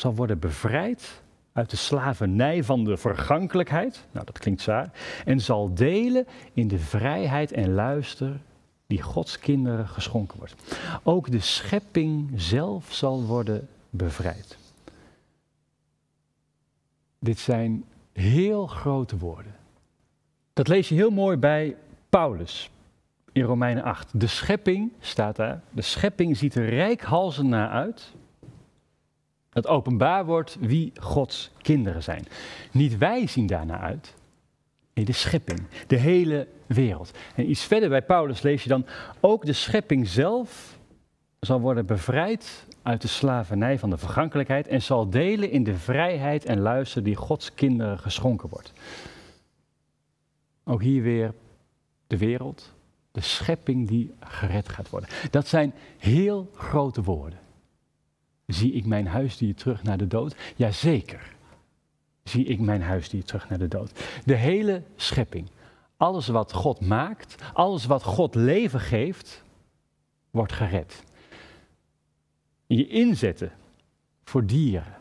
zal worden bevrijd uit de slavernij van de vergankelijkheid, nou dat klinkt zwaar, en zal delen in de vrijheid en luister die Gods kinderen geschonken wordt. Ook de schepping zelf zal worden bevrijd. Dit zijn heel grote woorden. Dat lees je heel mooi bij Paulus in Romeinen 8. De schepping staat daar. De schepping ziet er rijkhalzen naar uit. Dat openbaar wordt wie Gods kinderen zijn. Niet wij zien daarnaar uit. Nee, de schepping, de hele wereld. En iets verder bij Paulus lees je dan, ook de schepping zelf zal worden bevrijd uit de slavernij van de vergankelijkheid en zal delen in de vrijheid en luister die Gods kinderen geschonken wordt. Ook hier weer de wereld, de schepping die gered gaat worden. Dat zijn heel grote woorden. Zie ik mijn huisdier terug naar de dood? Jazeker. Zie ik mijn huisdier terug naar de dood. De hele schepping, alles wat God maakt, alles wat God leven geeft, wordt gered. Je inzetten voor dieren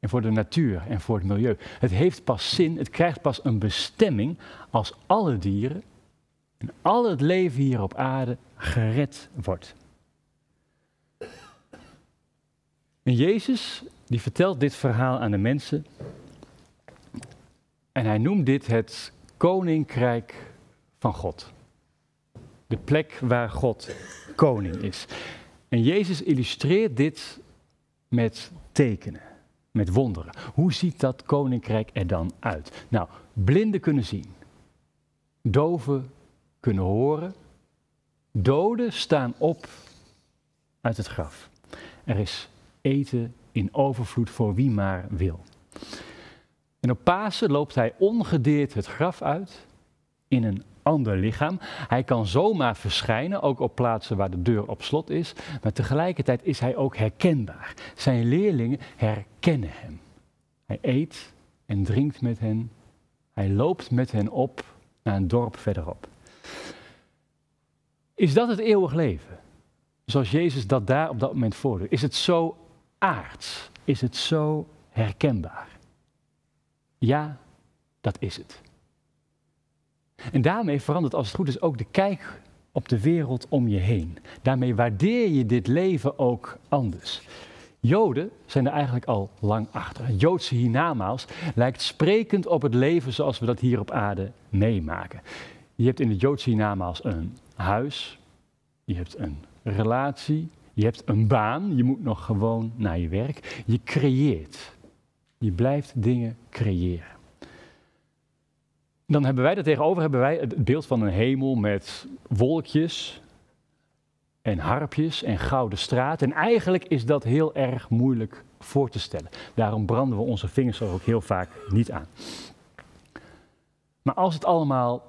en voor de natuur en voor het milieu. Het heeft pas zin, het krijgt pas een bestemming als alle dieren en al het leven hier op aarde gered wordt. En Jezus, die vertelt dit verhaal aan de mensen. En hij noemt dit het koninkrijk van God. De plek waar God koning is. En Jezus illustreert dit met tekenen, met wonderen. Hoe ziet dat koninkrijk er dan uit? Nou, blinden kunnen zien, doven kunnen horen, doden staan op uit het graf. Er is eten in overvloed voor wie maar wil. En op Pasen loopt hij ongedeerd het graf uit in een ander lichaam. Hij kan zomaar verschijnen, ook op plaatsen waar de deur op slot is, maar tegelijkertijd is hij ook herkenbaar. Zijn leerlingen herkennen hem. Hij eet en drinkt met hen. Hij loopt met hen op naar een dorp verderop. Is dat het eeuwig leven? Zoals Jezus dat daar op dat moment voordoet. Is het zo aards? Is het zo herkenbaar? Ja, dat is het. En daarmee verandert als het goed is ook de kijk op de wereld om je heen. Daarmee waardeer je dit leven ook anders. Joden zijn er eigenlijk al lang achter. Het Joodse hiernamaals lijkt sprekend op het leven zoals we dat hier op aarde meemaken. Je hebt in het Joodse hiernamaals een huis, je hebt een relatie, je hebt een baan, je moet nog gewoon naar je werk. Je creëert. Je blijft dingen creëren. Dan hebben wij er tegenover hebben wij het beeld van een hemel met wolkjes en harpjes en gouden straat. En eigenlijk is dat heel erg moeilijk voor te stellen. Daarom branden we onze vingers er ook heel vaak niet aan. Maar als het allemaal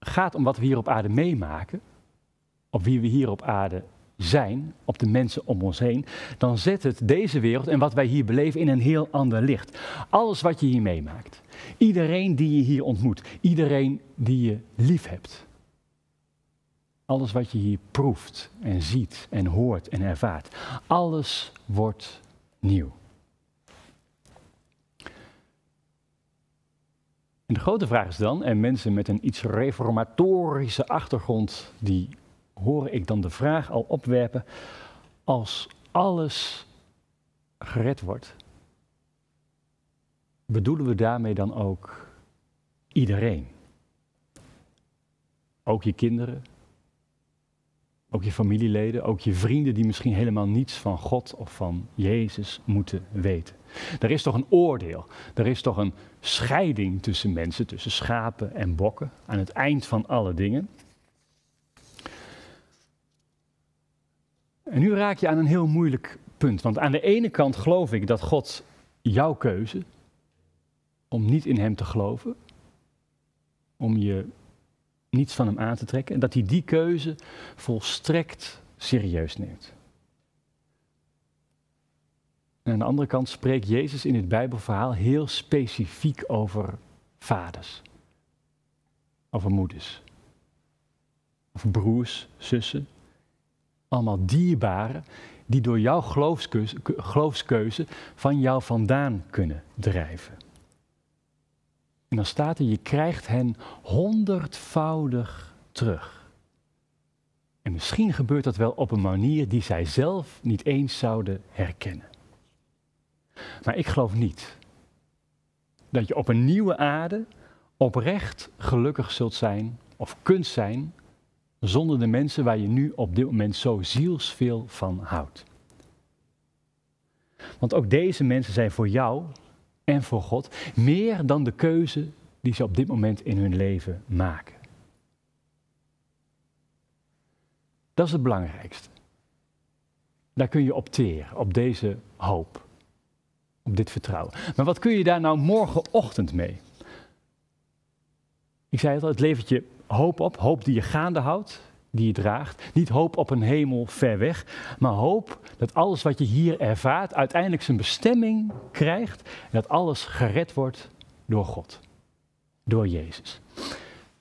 gaat om wat we hier op aarde meemaken, op wie we hier op aarde zijn, op de mensen om ons heen, dan zet het deze wereld en wat wij hier beleven in een heel ander licht. Alles wat je hier meemaakt, iedereen die je hier ontmoet, iedereen die je lief hebt. Alles wat je hier proeft en ziet en hoort en ervaart, alles wordt nieuw. En de grote vraag is dan, en mensen met een iets reformatorische achtergrond die hoor ik dan de vraag al opwerpen, als alles gered wordt, bedoelen we daarmee dan ook iedereen? Ook je kinderen, ook je familieleden, ook je vrienden die misschien helemaal niets van God of van Jezus moeten weten. Er is toch een oordeel, er is toch een scheiding tussen mensen, tussen schapen en bokken aan het eind van alle dingen. En nu raak je aan een heel moeilijk punt. Want aan de ene kant geloof ik dat God jouw keuze om niet in Hem te geloven, om je niets van Hem aan te trekken, en dat hij die keuze volstrekt serieus neemt. En aan de andere kant spreekt Jezus in het Bijbelverhaal heel specifiek over vaders, over moeders, over broers, zussen, allemaal dierbaren die door jouw geloofskeuze, van jou vandaan kunnen drijven. En dan staat er, je krijgt hen honderdvoudig terug. En misschien gebeurt dat wel op een manier die zij zelf niet eens zouden herkennen. Maar ik geloof niet dat je op een nieuwe aarde oprecht gelukkig zult zijn of kunt zijn zonder de mensen waar je nu op dit moment zo zielsveel van houdt. Want ook deze mensen zijn voor jou en voor God meer dan de keuze die ze op dit moment in hun leven maken. Dat is het belangrijkste. Daar kun je opteren, op deze hoop, op dit vertrouwen. Maar wat kun je daar nou morgenochtend mee? Ik zei het al, het levert je hoop op, hoop die je gaande houdt, die je draagt. Niet hoop op een hemel ver weg, maar hoop dat alles wat je hier ervaart uiteindelijk zijn bestemming krijgt en dat alles gered wordt door God, door Jezus.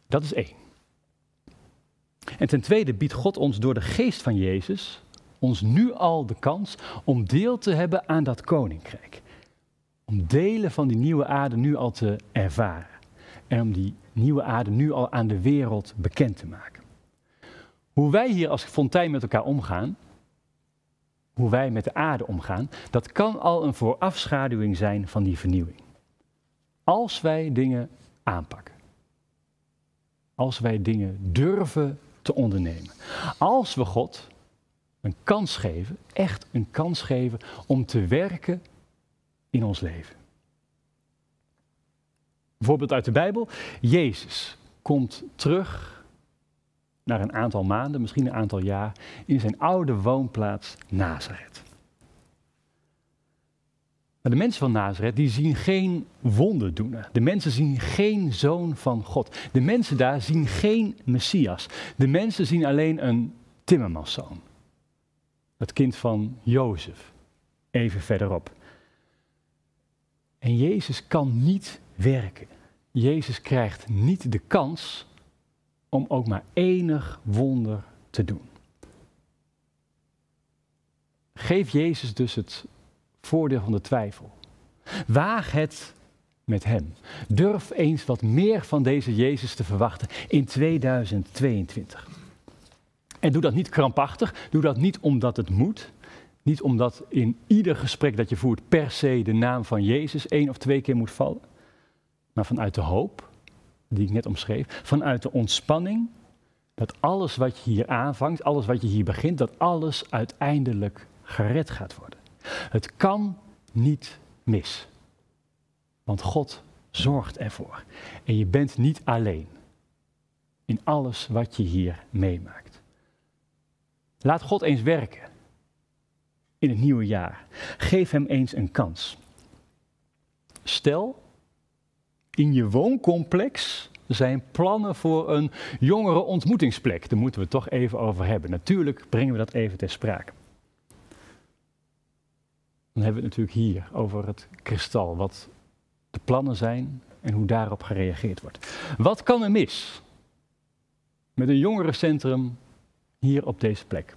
Dat is één. En ten tweede biedt God ons door de geest van Jezus ons nu al de kans om deel te hebben aan dat koninkrijk. Om delen van die nieuwe aarde nu al te ervaren. En om die nieuwe aarde nu al aan de wereld bekend te maken. Hoe wij hier als fontein met elkaar omgaan, hoe wij met de aarde omgaan, dat kan al een voorafschaduwing zijn van die vernieuwing. Als wij dingen aanpakken. Als wij dingen durven te ondernemen. Als we God een kans geven, echt een kans geven om te werken in ons leven. Voorbeeld uit de Bijbel. Jezus komt terug naar een aantal maanden, misschien een aantal jaar, in zijn oude woonplaats Nazareth. Maar de mensen van Nazareth die zien geen wonderdoener. De mensen zien geen zoon van God. De mensen daar zien geen Messias. De mensen zien alleen een timmermanszoon. Het kind van Jozef, even verderop. En Jezus kan niet werken. Jezus krijgt niet de kans om ook maar enig wonder te doen. Geef Jezus dus het voordeel van de twijfel. Waag het met Hem. Durf eens wat meer van deze Jezus te verwachten in 2022. En doe dat niet krampachtig, doe dat niet omdat het moet. Niet omdat in ieder gesprek dat je voert per se de naam van Jezus één of twee keer moet vallen. Maar vanuit de hoop, die ik net omschreef, vanuit de ontspanning, dat alles wat je hier aanvangt, alles wat je hier begint, dat alles uiteindelijk gered gaat worden. Het kan niet mis. Want God zorgt ervoor. En je bent niet alleen in alles wat je hier meemaakt. Laat God eens werken in het nieuwe jaar. Geef hem eens een kans. Stel, in je wooncomplex zijn plannen voor een jongere ontmoetingsplek. Daar moeten we het toch even over hebben. Natuurlijk brengen we dat even ter sprake. Dan hebben we het natuurlijk hier over het kristal, wat de plannen zijn en hoe daarop gereageerd wordt. Wat kan er mis met een jongerencentrum hier op deze plek?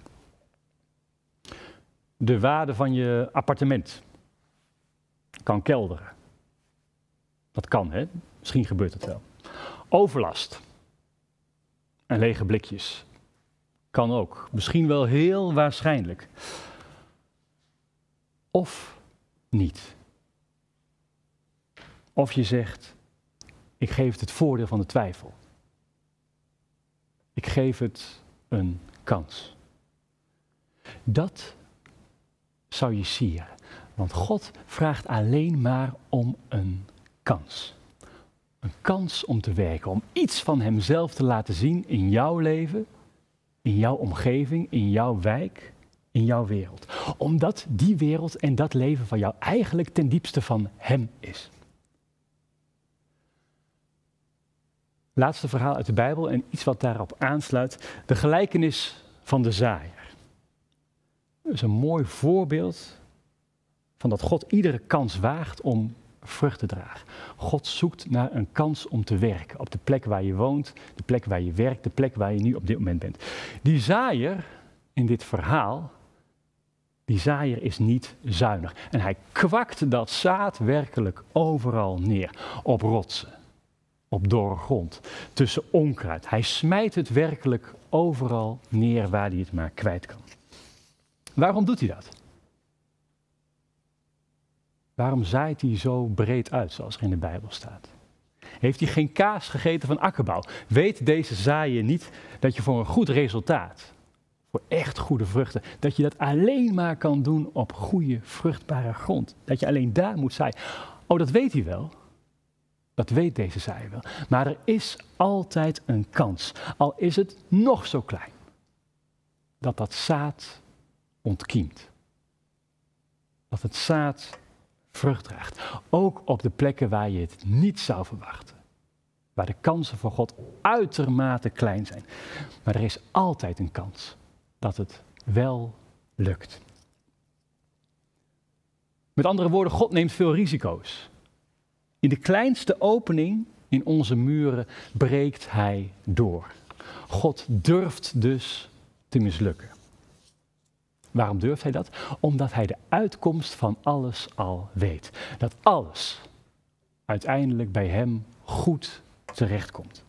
De waarde van je appartement kan kelderen. Dat kan, hè? Misschien gebeurt het wel. Overlast en lege blikjes kan ook. Misschien wel heel waarschijnlijk of niet. Of je zegt, ik geef het het voordeel van de twijfel. Ik geef het een kans. Dat zou je sieren. Want God vraagt alleen maar om een kans. Een kans om te werken, om iets van Hemzelf te laten zien in jouw leven, in jouw omgeving, in jouw wijk, in jouw wereld. Omdat die wereld en dat leven van jou eigenlijk ten diepste van Hem is. Laatste verhaal uit de Bijbel en iets wat daarop aansluit. De gelijkenis van de zaaier. Dat is een mooi voorbeeld van dat God iedere kans waagt om vrucht te dragen. God zoekt naar een kans om te werken op de plek waar je woont, de plek waar je werkt, de plek waar je nu op dit moment bent. Die zaaier in dit verhaal, die zaaier is niet zuinig. En hij kwakt dat zaad werkelijk overal neer. Op rotsen, op dorre grond, tussen onkruid. Hij smijt het werkelijk overal neer waar hij het maar kwijt kan. Waarom doet hij dat? Waarom zaait hij zo breed uit, zoals er in de Bijbel staat? Heeft hij geen kaas gegeten van akkerbouw? Weet deze zaaier niet dat je voor een goed resultaat, voor echt goede vruchten, dat je dat alleen maar kan doen op goede, vruchtbare grond? Dat je alleen daar moet zaaien. Oh, dat weet hij wel. Dat weet deze zaaier wel. Maar er is altijd een kans, al is het nog zo klein, dat dat zaad ontkiemt. Dat het zaad vrucht draagt. Ook op de plekken waar je het niet zou verwachten. Waar de kansen voor God uitermate klein zijn. Maar er is altijd een kans dat het wel lukt. Met andere woorden, God neemt veel risico's. In de kleinste opening in onze muren breekt Hij door. God durft dus te mislukken. Waarom durft hij dat? Omdat hij de uitkomst van alles al weet. Dat alles uiteindelijk bij hem goed terechtkomt.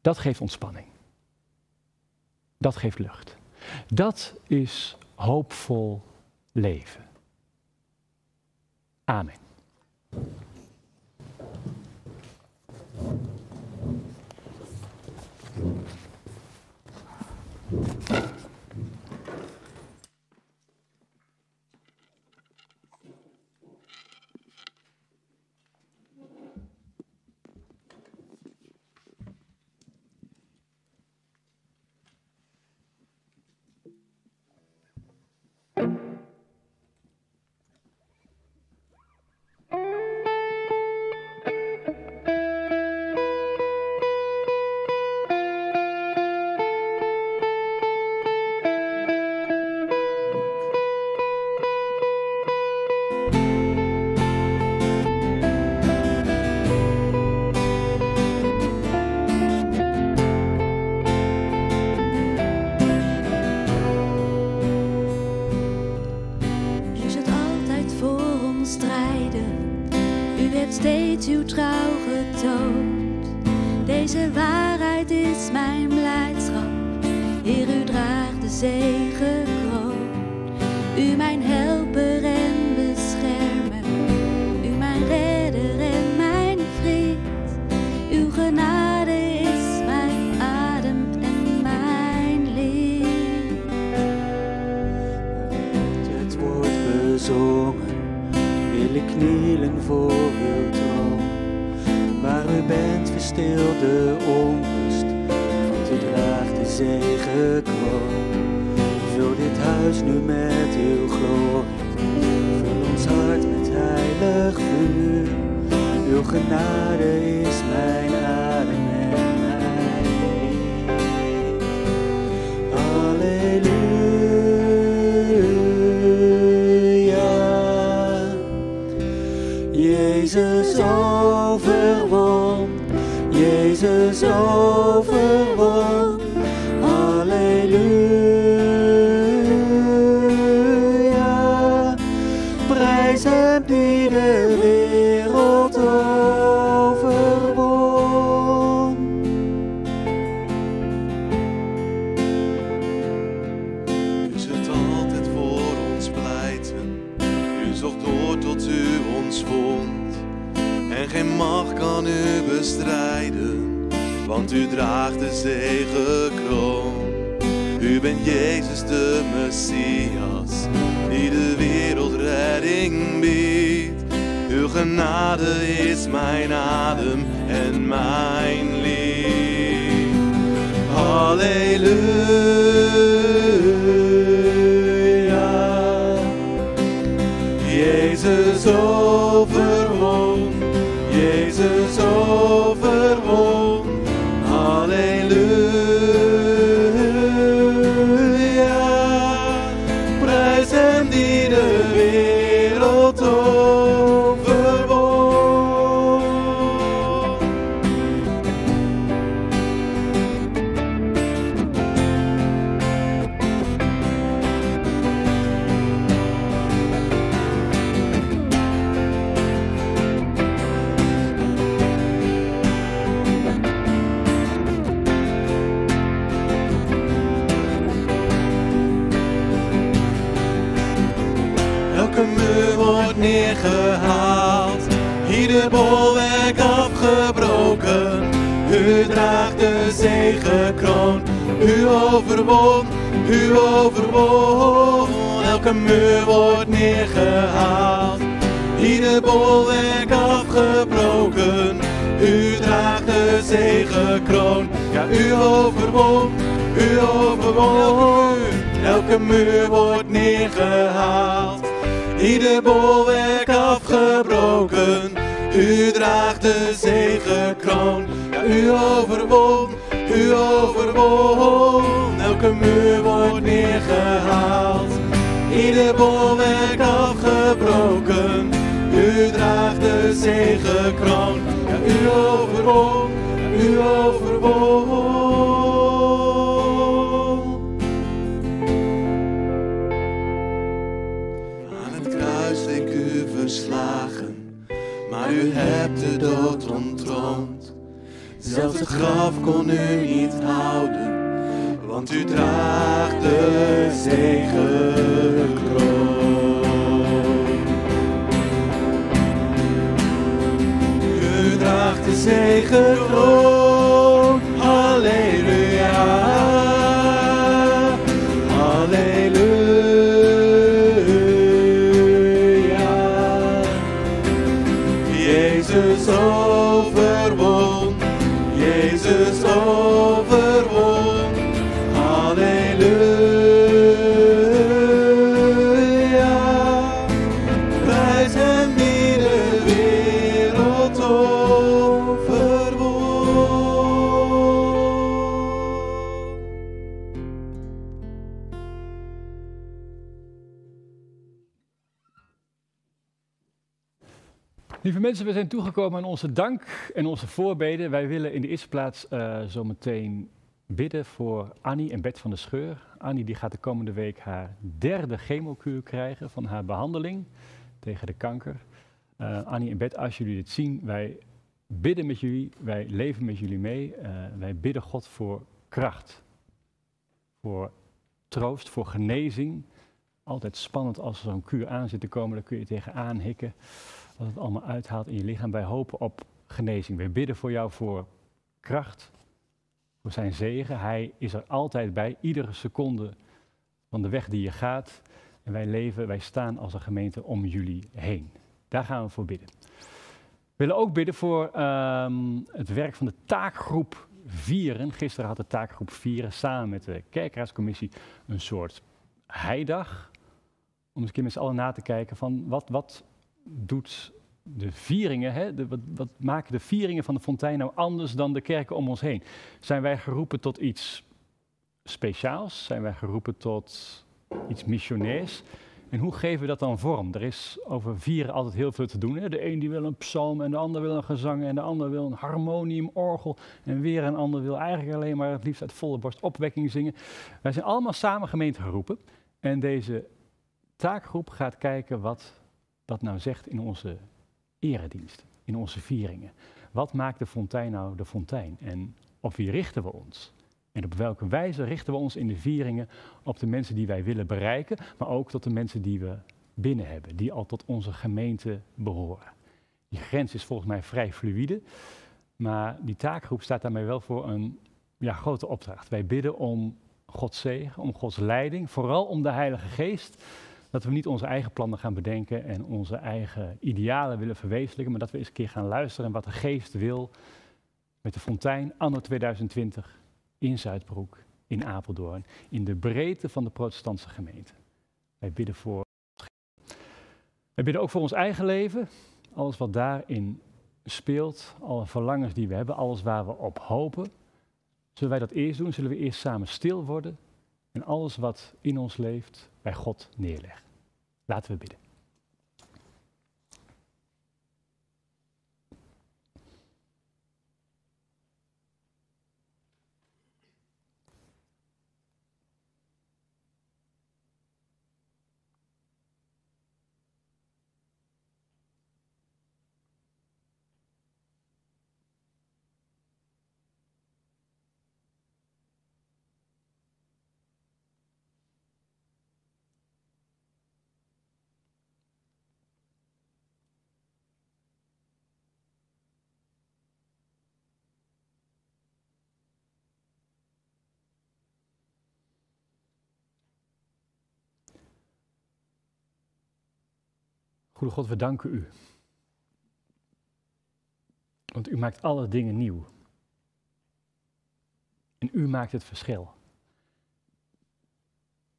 Dat geeft ontspanning. Dat geeft lucht. Dat is hoopvol leven. Amen. Gnade ist mein Atem und mein Leben. Halleluja. overwon, u overwon. Elke muur wordt neergehaald, ieder bolwerk afgebroken. U draagt de zegenkroon, ja u overwon, u overwon. Elke muur wordt neergehaald, ieder bolwerk afgebroken. U draagt de zegenkroon, ja u overwon, u overwon elke muur wordt neergehaald. Ieder bolwerk afgebroken. U draagt de zegenkroon. Ja, u overwon, ja, u overwon. Aan het kruis leek u verslagen, maar u hebt de dood onttroond. Zelfs het graf kon u niet houden want u draagt de zegenkroon. U draagt de zegenkroon. mensen, we zijn toegekomen aan onze dank en onze voorbeden. Wij willen in de eerste plaats uh, zometeen bidden voor Annie en Bert van der Scheur. Annie die gaat de komende week haar derde chemokuur krijgen van haar behandeling tegen de kanker. Eh, Annie en Bert, als jullie dit zien, wij bidden met jullie, wij leven met jullie mee. Eh, wij bidden God voor kracht, voor troost, voor genezing. Altijd spannend als er zo'n kuur aan zit te komen, dan kun je tegenaan hikken. Als het allemaal uithaalt in je lichaam. Wij hopen op genezing. Wij bidden voor jou voor kracht, voor zijn zegen. Hij is er altijd bij, iedere seconde van de weg die je gaat. En wij leven, wij staan als een gemeente om jullie heen. Daar gaan we voor bidden. We willen ook bidden voor ehm, het werk van de taakgroep Vieren. Gisteren had de taakgroep Vieren samen met de kerkraadscommissie een soort heidag. Om eens een keer met z'n allen na te kijken van wat, wat doet de vieringen, hè, wat, wat maken de vieringen van de fontein nou anders dan de kerken om ons heen? Zijn wij geroepen tot iets speciaals? Zijn wij geroepen tot iets missionairs? En hoe geven we dat dan vorm? Er is over vieren altijd heel veel te doen. Hè? De een die wil een psalm en de ander wil een gezang en de ander wil een harmonium, orgel. En weer een ander wil eigenlijk alleen maar het liefst uit volle borst opwekking zingen. Wij zijn allemaal samen gemeente geroepen. En deze taakgroep gaat kijken wat dat nou zegt in onze erediensten, in onze vieringen. Wat maakt de fontein nou de fontein? En op wie richten we ons? En op welke wijze richten we ons in de vieringen op de mensen die wij willen bereiken, maar ook tot de mensen die we binnen hebben, die al tot onze gemeente behoren. Die grens is volgens mij vrij fluïde, maar die taakgroep staat daarmee wel voor een ja, grote opdracht. Wij bidden om Gods zegen, om Gods leiding, vooral om de Heilige Geest. Dat we niet onze eigen plannen gaan bedenken en onze eigen idealen willen verwezenlijken, maar dat we eens een keer gaan luisteren wat de Geest wil met de fontein anno 2020 in Zuidbroek, in Apeldoorn, in de breedte van de protestantse gemeente. Wij bidden voor. Wij bidden ook voor ons eigen leven, alles wat daarin speelt, alle verlangens die we hebben, alles waar we op hopen. Zullen wij dat eerst doen? Zullen we eerst samen stil worden en alles wat in ons leeft bij God neerleggen? Laten we bidden. Goede God, we danken u. Want u maakt alle dingen nieuw. En u maakt het verschil.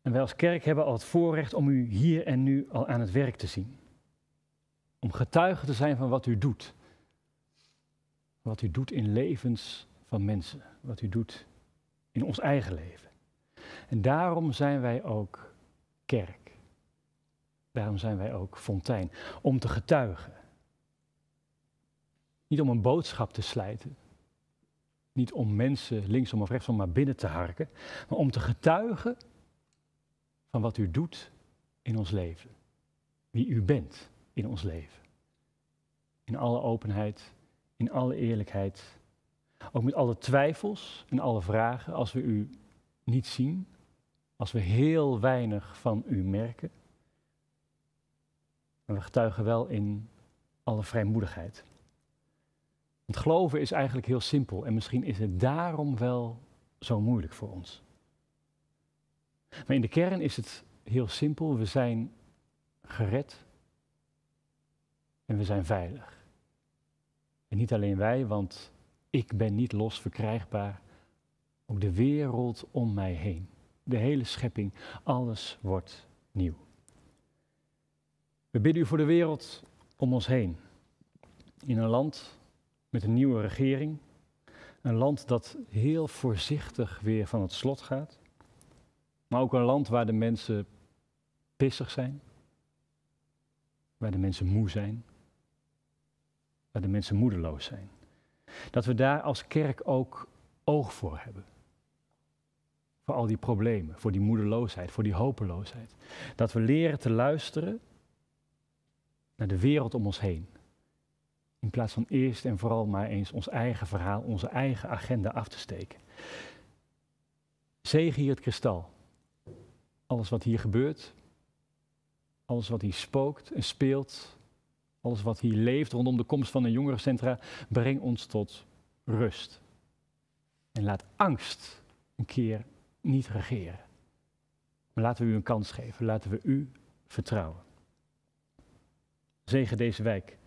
En wij als kerk hebben al het voorrecht om u hier en nu al aan het werk te zien. Om getuige te zijn van wat u doet. Wat u doet in levens van mensen. Wat u doet in ons eigen leven. En daarom zijn wij ook kerk. Daarom zijn wij ook fontein. Om te getuigen. Niet om een boodschap te slijten. Niet om mensen linksom of rechtsom maar binnen te harken. Maar om te getuigen van wat u doet in ons leven. Wie u bent in ons leven. In alle openheid, in alle eerlijkheid. Ook met alle twijfels en alle vragen als we u niet zien. Als we heel weinig van u merken. Maar we getuigen wel in alle vrijmoedigheid. Want geloven is eigenlijk heel simpel en misschien is het daarom wel zo moeilijk voor ons. Maar in de kern is het heel simpel. We zijn gered en we zijn veilig. En niet alleen wij, want ik ben niet los verkrijgbaar. Ook de wereld om mij heen. De hele schepping, alles wordt nieuw. We bidden u voor de wereld om ons heen. In een land met een nieuwe regering. Een land dat heel voorzichtig weer van het slot gaat. Maar ook een land waar de mensen pissig zijn. Waar de mensen moe zijn. Waar de mensen moedeloos zijn. Dat we daar als kerk ook oog voor hebben. Voor al die problemen, voor die moedeloosheid, voor die hopeloosheid. Dat we leren te luisteren naar de wereld om ons heen. In plaats van eerst en vooral maar eens ons eigen verhaal, onze eigen agenda af te steken. Zegen hier het kristal. Alles wat hier gebeurt, alles wat hier spookt en speelt, alles wat hier leeft rondom de komst van een jongerencentra, breng ons tot rust. En laat angst een keer niet regeren. Maar laten we u een kans geven, laten we u vertrouwen. Zegen deze wijk.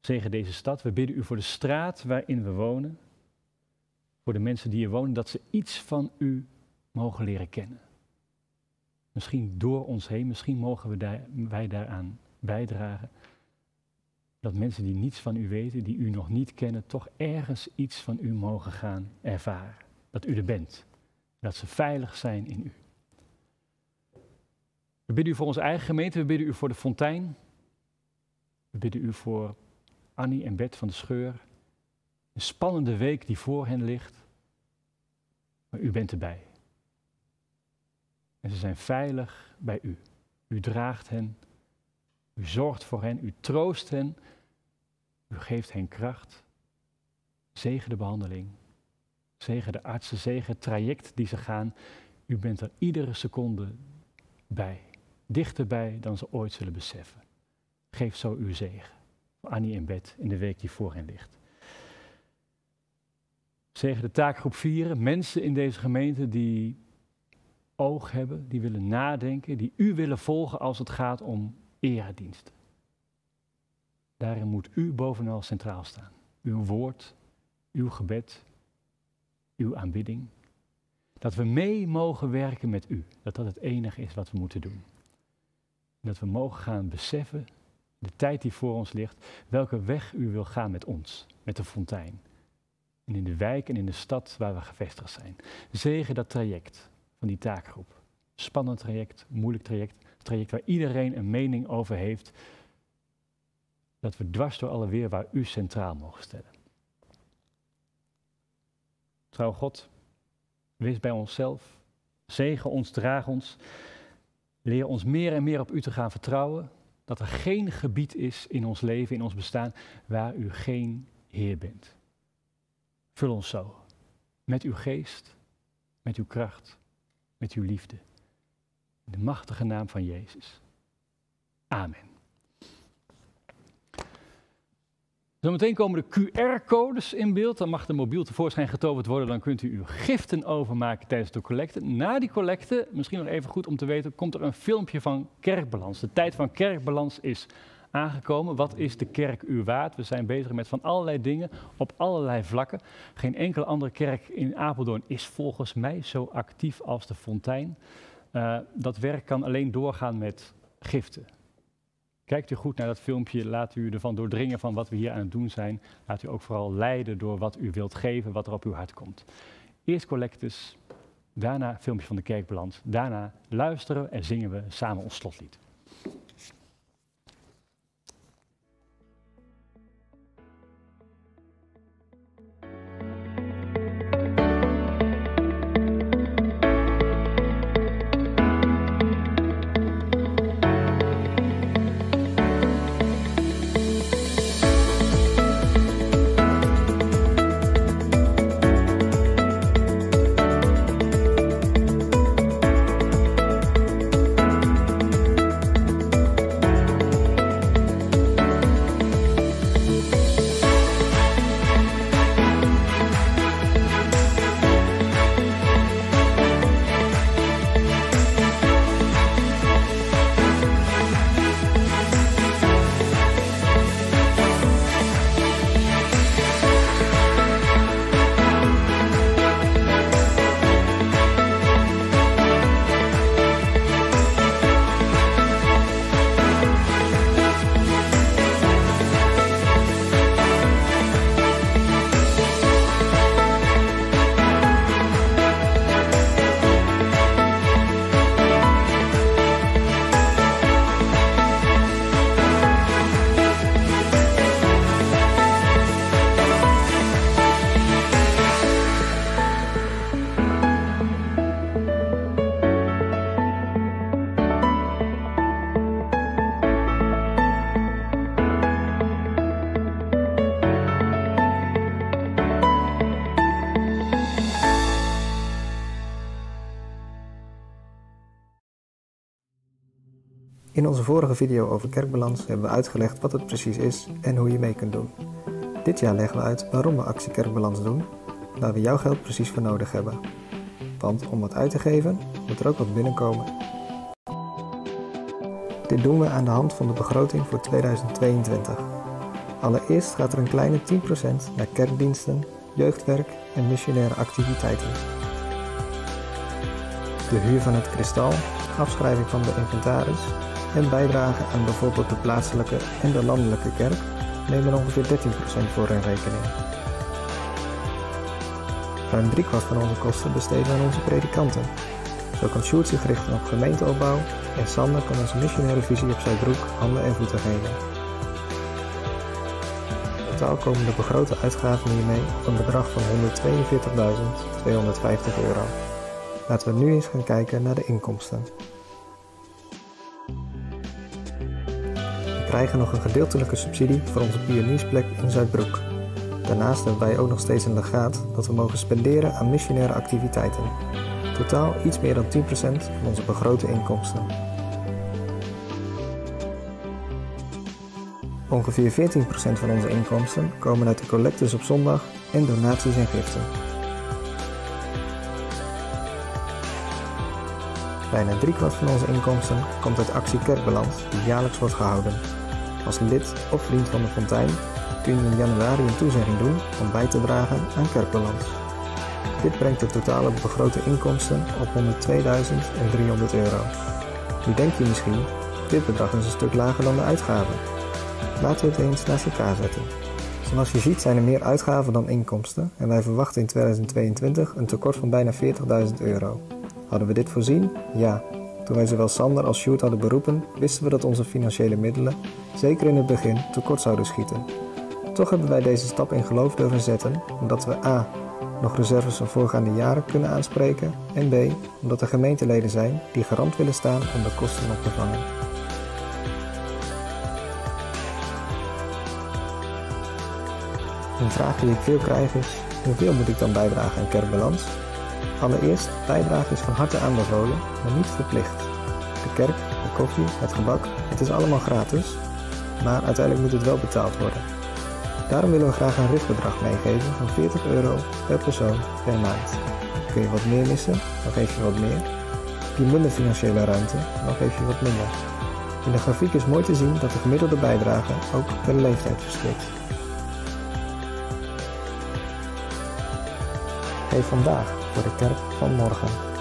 Zegen deze stad. We bidden u voor de straat waarin we wonen. Voor de mensen die hier wonen, dat ze iets van u mogen leren kennen. Misschien door ons heen, misschien mogen we wij daaraan bijdragen. Dat mensen die niets van u weten, die u nog niet kennen, toch ergens iets van u mogen gaan ervaren. Dat u er bent. Dat ze veilig zijn in u. We bidden u voor onze eigen gemeente, we bidden u voor de fontein. We bidden u voor Annie en Bert van de Scheur. Een spannende week die voor hen ligt. Maar u bent erbij. En ze zijn veilig bij u. U draagt hen. U zorgt voor hen. U troost hen. U geeft hen kracht. Zegen de behandeling. Zegen de artsen. Zegen het traject die ze gaan. U bent er iedere seconde bij. Dichterbij dan ze ooit zullen beseffen. Geef zo uw zegen. Annie en bed in de week die voor hen ligt. Zegen de taakgroep vieren. Mensen in deze gemeente die oog hebben, die willen nadenken, die u willen volgen als het gaat om erediensten. Daarin moet u bovenal centraal staan. Uw woord, uw gebed, uw aanbidding. Dat we mee mogen werken met u. Dat dat het enige is wat we moeten doen. Dat we mogen gaan beseffen, de tijd die voor ons ligt, welke weg u wil gaan met ons, met de fontein. En in de wijk en in de stad waar we gevestigd zijn. Zegen dat traject van die taakgroep. Spannend traject, moeilijk traject, traject waar iedereen een mening over heeft. Dat we dwars door alle weer waar u centraal mogen stellen. Trouw God, wees bij onszelf. Zegen ons, draag ons. Leer ons meer en meer op u te gaan vertrouwen. Dat er geen gebied is in ons leven, in ons bestaan, waar u geen Heer bent. Vul ons zo. Met uw geest, met uw kracht, met uw liefde. In de machtige naam van Jezus. Amen. Zometeen komen de QR-codes in beeld. Dan mag de mobiel tevoorschijn getoverd worden. Dan kunt u uw giften overmaken tijdens de collecte. Na die collecte, misschien nog even goed om te weten, komt er een filmpje van kerkbalans. De tijd van kerkbalans is aangekomen. Wat is de kerk u waard? We zijn bezig met van allerlei dingen op allerlei vlakken. Geen enkele andere kerk in Apeldoorn is volgens mij zo actief als de Fontein. Uh, dat werk kan alleen doorgaan met giften. Kijkt u goed naar dat filmpje, laat u ervan doordringen van wat we hier aan het doen zijn. Laat u ook vooral leiden door wat u wilt geven, wat er op uw hart komt. Eerst collectes, daarna filmpje van de kerkbalans, daarna luisteren en zingen we samen ons slotlied. Onze vorige video over kerkbalans hebben we uitgelegd wat het precies is en hoe je mee kunt doen. Dit jaar leggen we uit waarom we actie kerkbalans doen, waar we jouw geld precies voor nodig hebben. Want om wat uit te geven, moet er ook wat binnenkomen. Dit doen we aan de hand van de begroting voor 2022. Allereerst gaat er een kleine 10% naar kerkdiensten, jeugdwerk en missionaire activiteiten. De huur van het kristal, afschrijving van de inventaris en bijdragen aan bijvoorbeeld de plaatselijke en de landelijke kerk nemen ongeveer 13% voor in rekening. Ruim driekwart van onze kosten besteden aan onze predikanten. Zo kan Sjoerd zich richten op gemeenteopbouw en Sander kan onze missionaire visie op zijn broek handen en voeten geven. In totaal komen de begrote uitgaven hiermee op een bedrag van 142.250 euro. Laten we nu eens gaan kijken naar de inkomsten. Krijgen nog een gedeeltelijke subsidie voor onze pioniersplek in Zuidbroek. Daarnaast hebben wij ook nog steeds een legaat dat we mogen spenderen aan missionaire activiteiten. Totaal iets meer dan 10% van onze begrote inkomsten. Ongeveer 14% van onze inkomsten komen uit de collectes op zondag en donaties en giften. Bijna driekwart van onze inkomsten komt uit actie Kerkbalans die jaarlijks wordt gehouden. Als lid of vriend van de Fontein kun je in januari een toezegging doen om bij te dragen aan Kerkbalans. Dit brengt de totale begrote inkomsten op 102.300 euro. Nu denk je misschien, dit bedrag is een stuk lager dan de uitgaven. Laten we het eens naast elkaar zetten. Zoals je ziet zijn er meer uitgaven dan inkomsten en wij verwachten in 2022 een tekort van bijna 40.000 euro. Hadden we dit voorzien? Ja. Toen wij zowel Sander als Sjoerd hadden beroepen, wisten we dat onze financiële middelen, zeker in het begin, tekort zouden schieten. Toch hebben wij deze stap in geloof durven zetten, omdat we a. nog reserves van voorgaande jaren kunnen aanspreken en b. omdat er gemeenteleden zijn die garant willen staan om de kosten op te vangen. Een vraag die ik veel krijg is, hoeveel moet ik dan bijdragen aan kerkbalans? Allereerst, bijdrage is van harte aanbevolen, maar niet verplicht. De kerk, de koffie, het gebak, het is allemaal gratis, maar uiteindelijk moet het wel betaald worden. Daarom willen we graag een richtbedrag meegeven van 40 euro per persoon per maand. Kun je wat meer missen, dan geef je wat meer. Heb je minder financiële ruimte, dan geef je wat minder. In de grafiek is mooi te zien dat de gemiddelde bijdrage ook per leeftijd verschilt. Geef vandaag voor de kerk van morgen.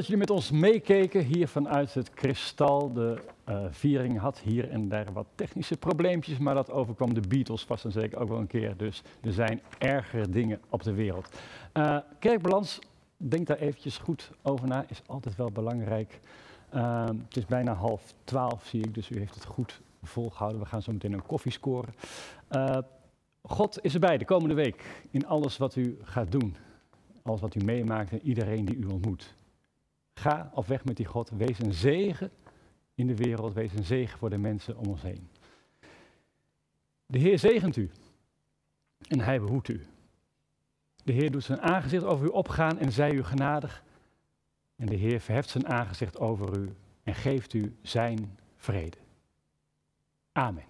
Dat jullie met ons meekeken hier vanuit het Kristal. De eh, viering had hier en daar wat technische probleempjes, maar dat overkwam de Beatles vast en zeker ook wel een keer. Dus er zijn ergere dingen op de wereld. Eh, kerkbalans, denk daar eventjes goed over na, is altijd wel belangrijk. Uh, het is bijna half twaalf, zie ik, dus u heeft het goed volgehouden. We gaan zo meteen een koffie scoren. Uh, God is erbij de komende week in alles wat u gaat doen. Alles wat u meemaakt en iedereen die u ontmoet. Ga op weg met die God. Wees een zegen in de wereld. Wees een zegen voor de mensen om ons heen. De Heer zegent u. En hij behoedt u. De Heer doet zijn aangezicht over u opgaan en zij u genadig. En de Heer verheft zijn aangezicht over u en geeft u zijn vrede. Amen.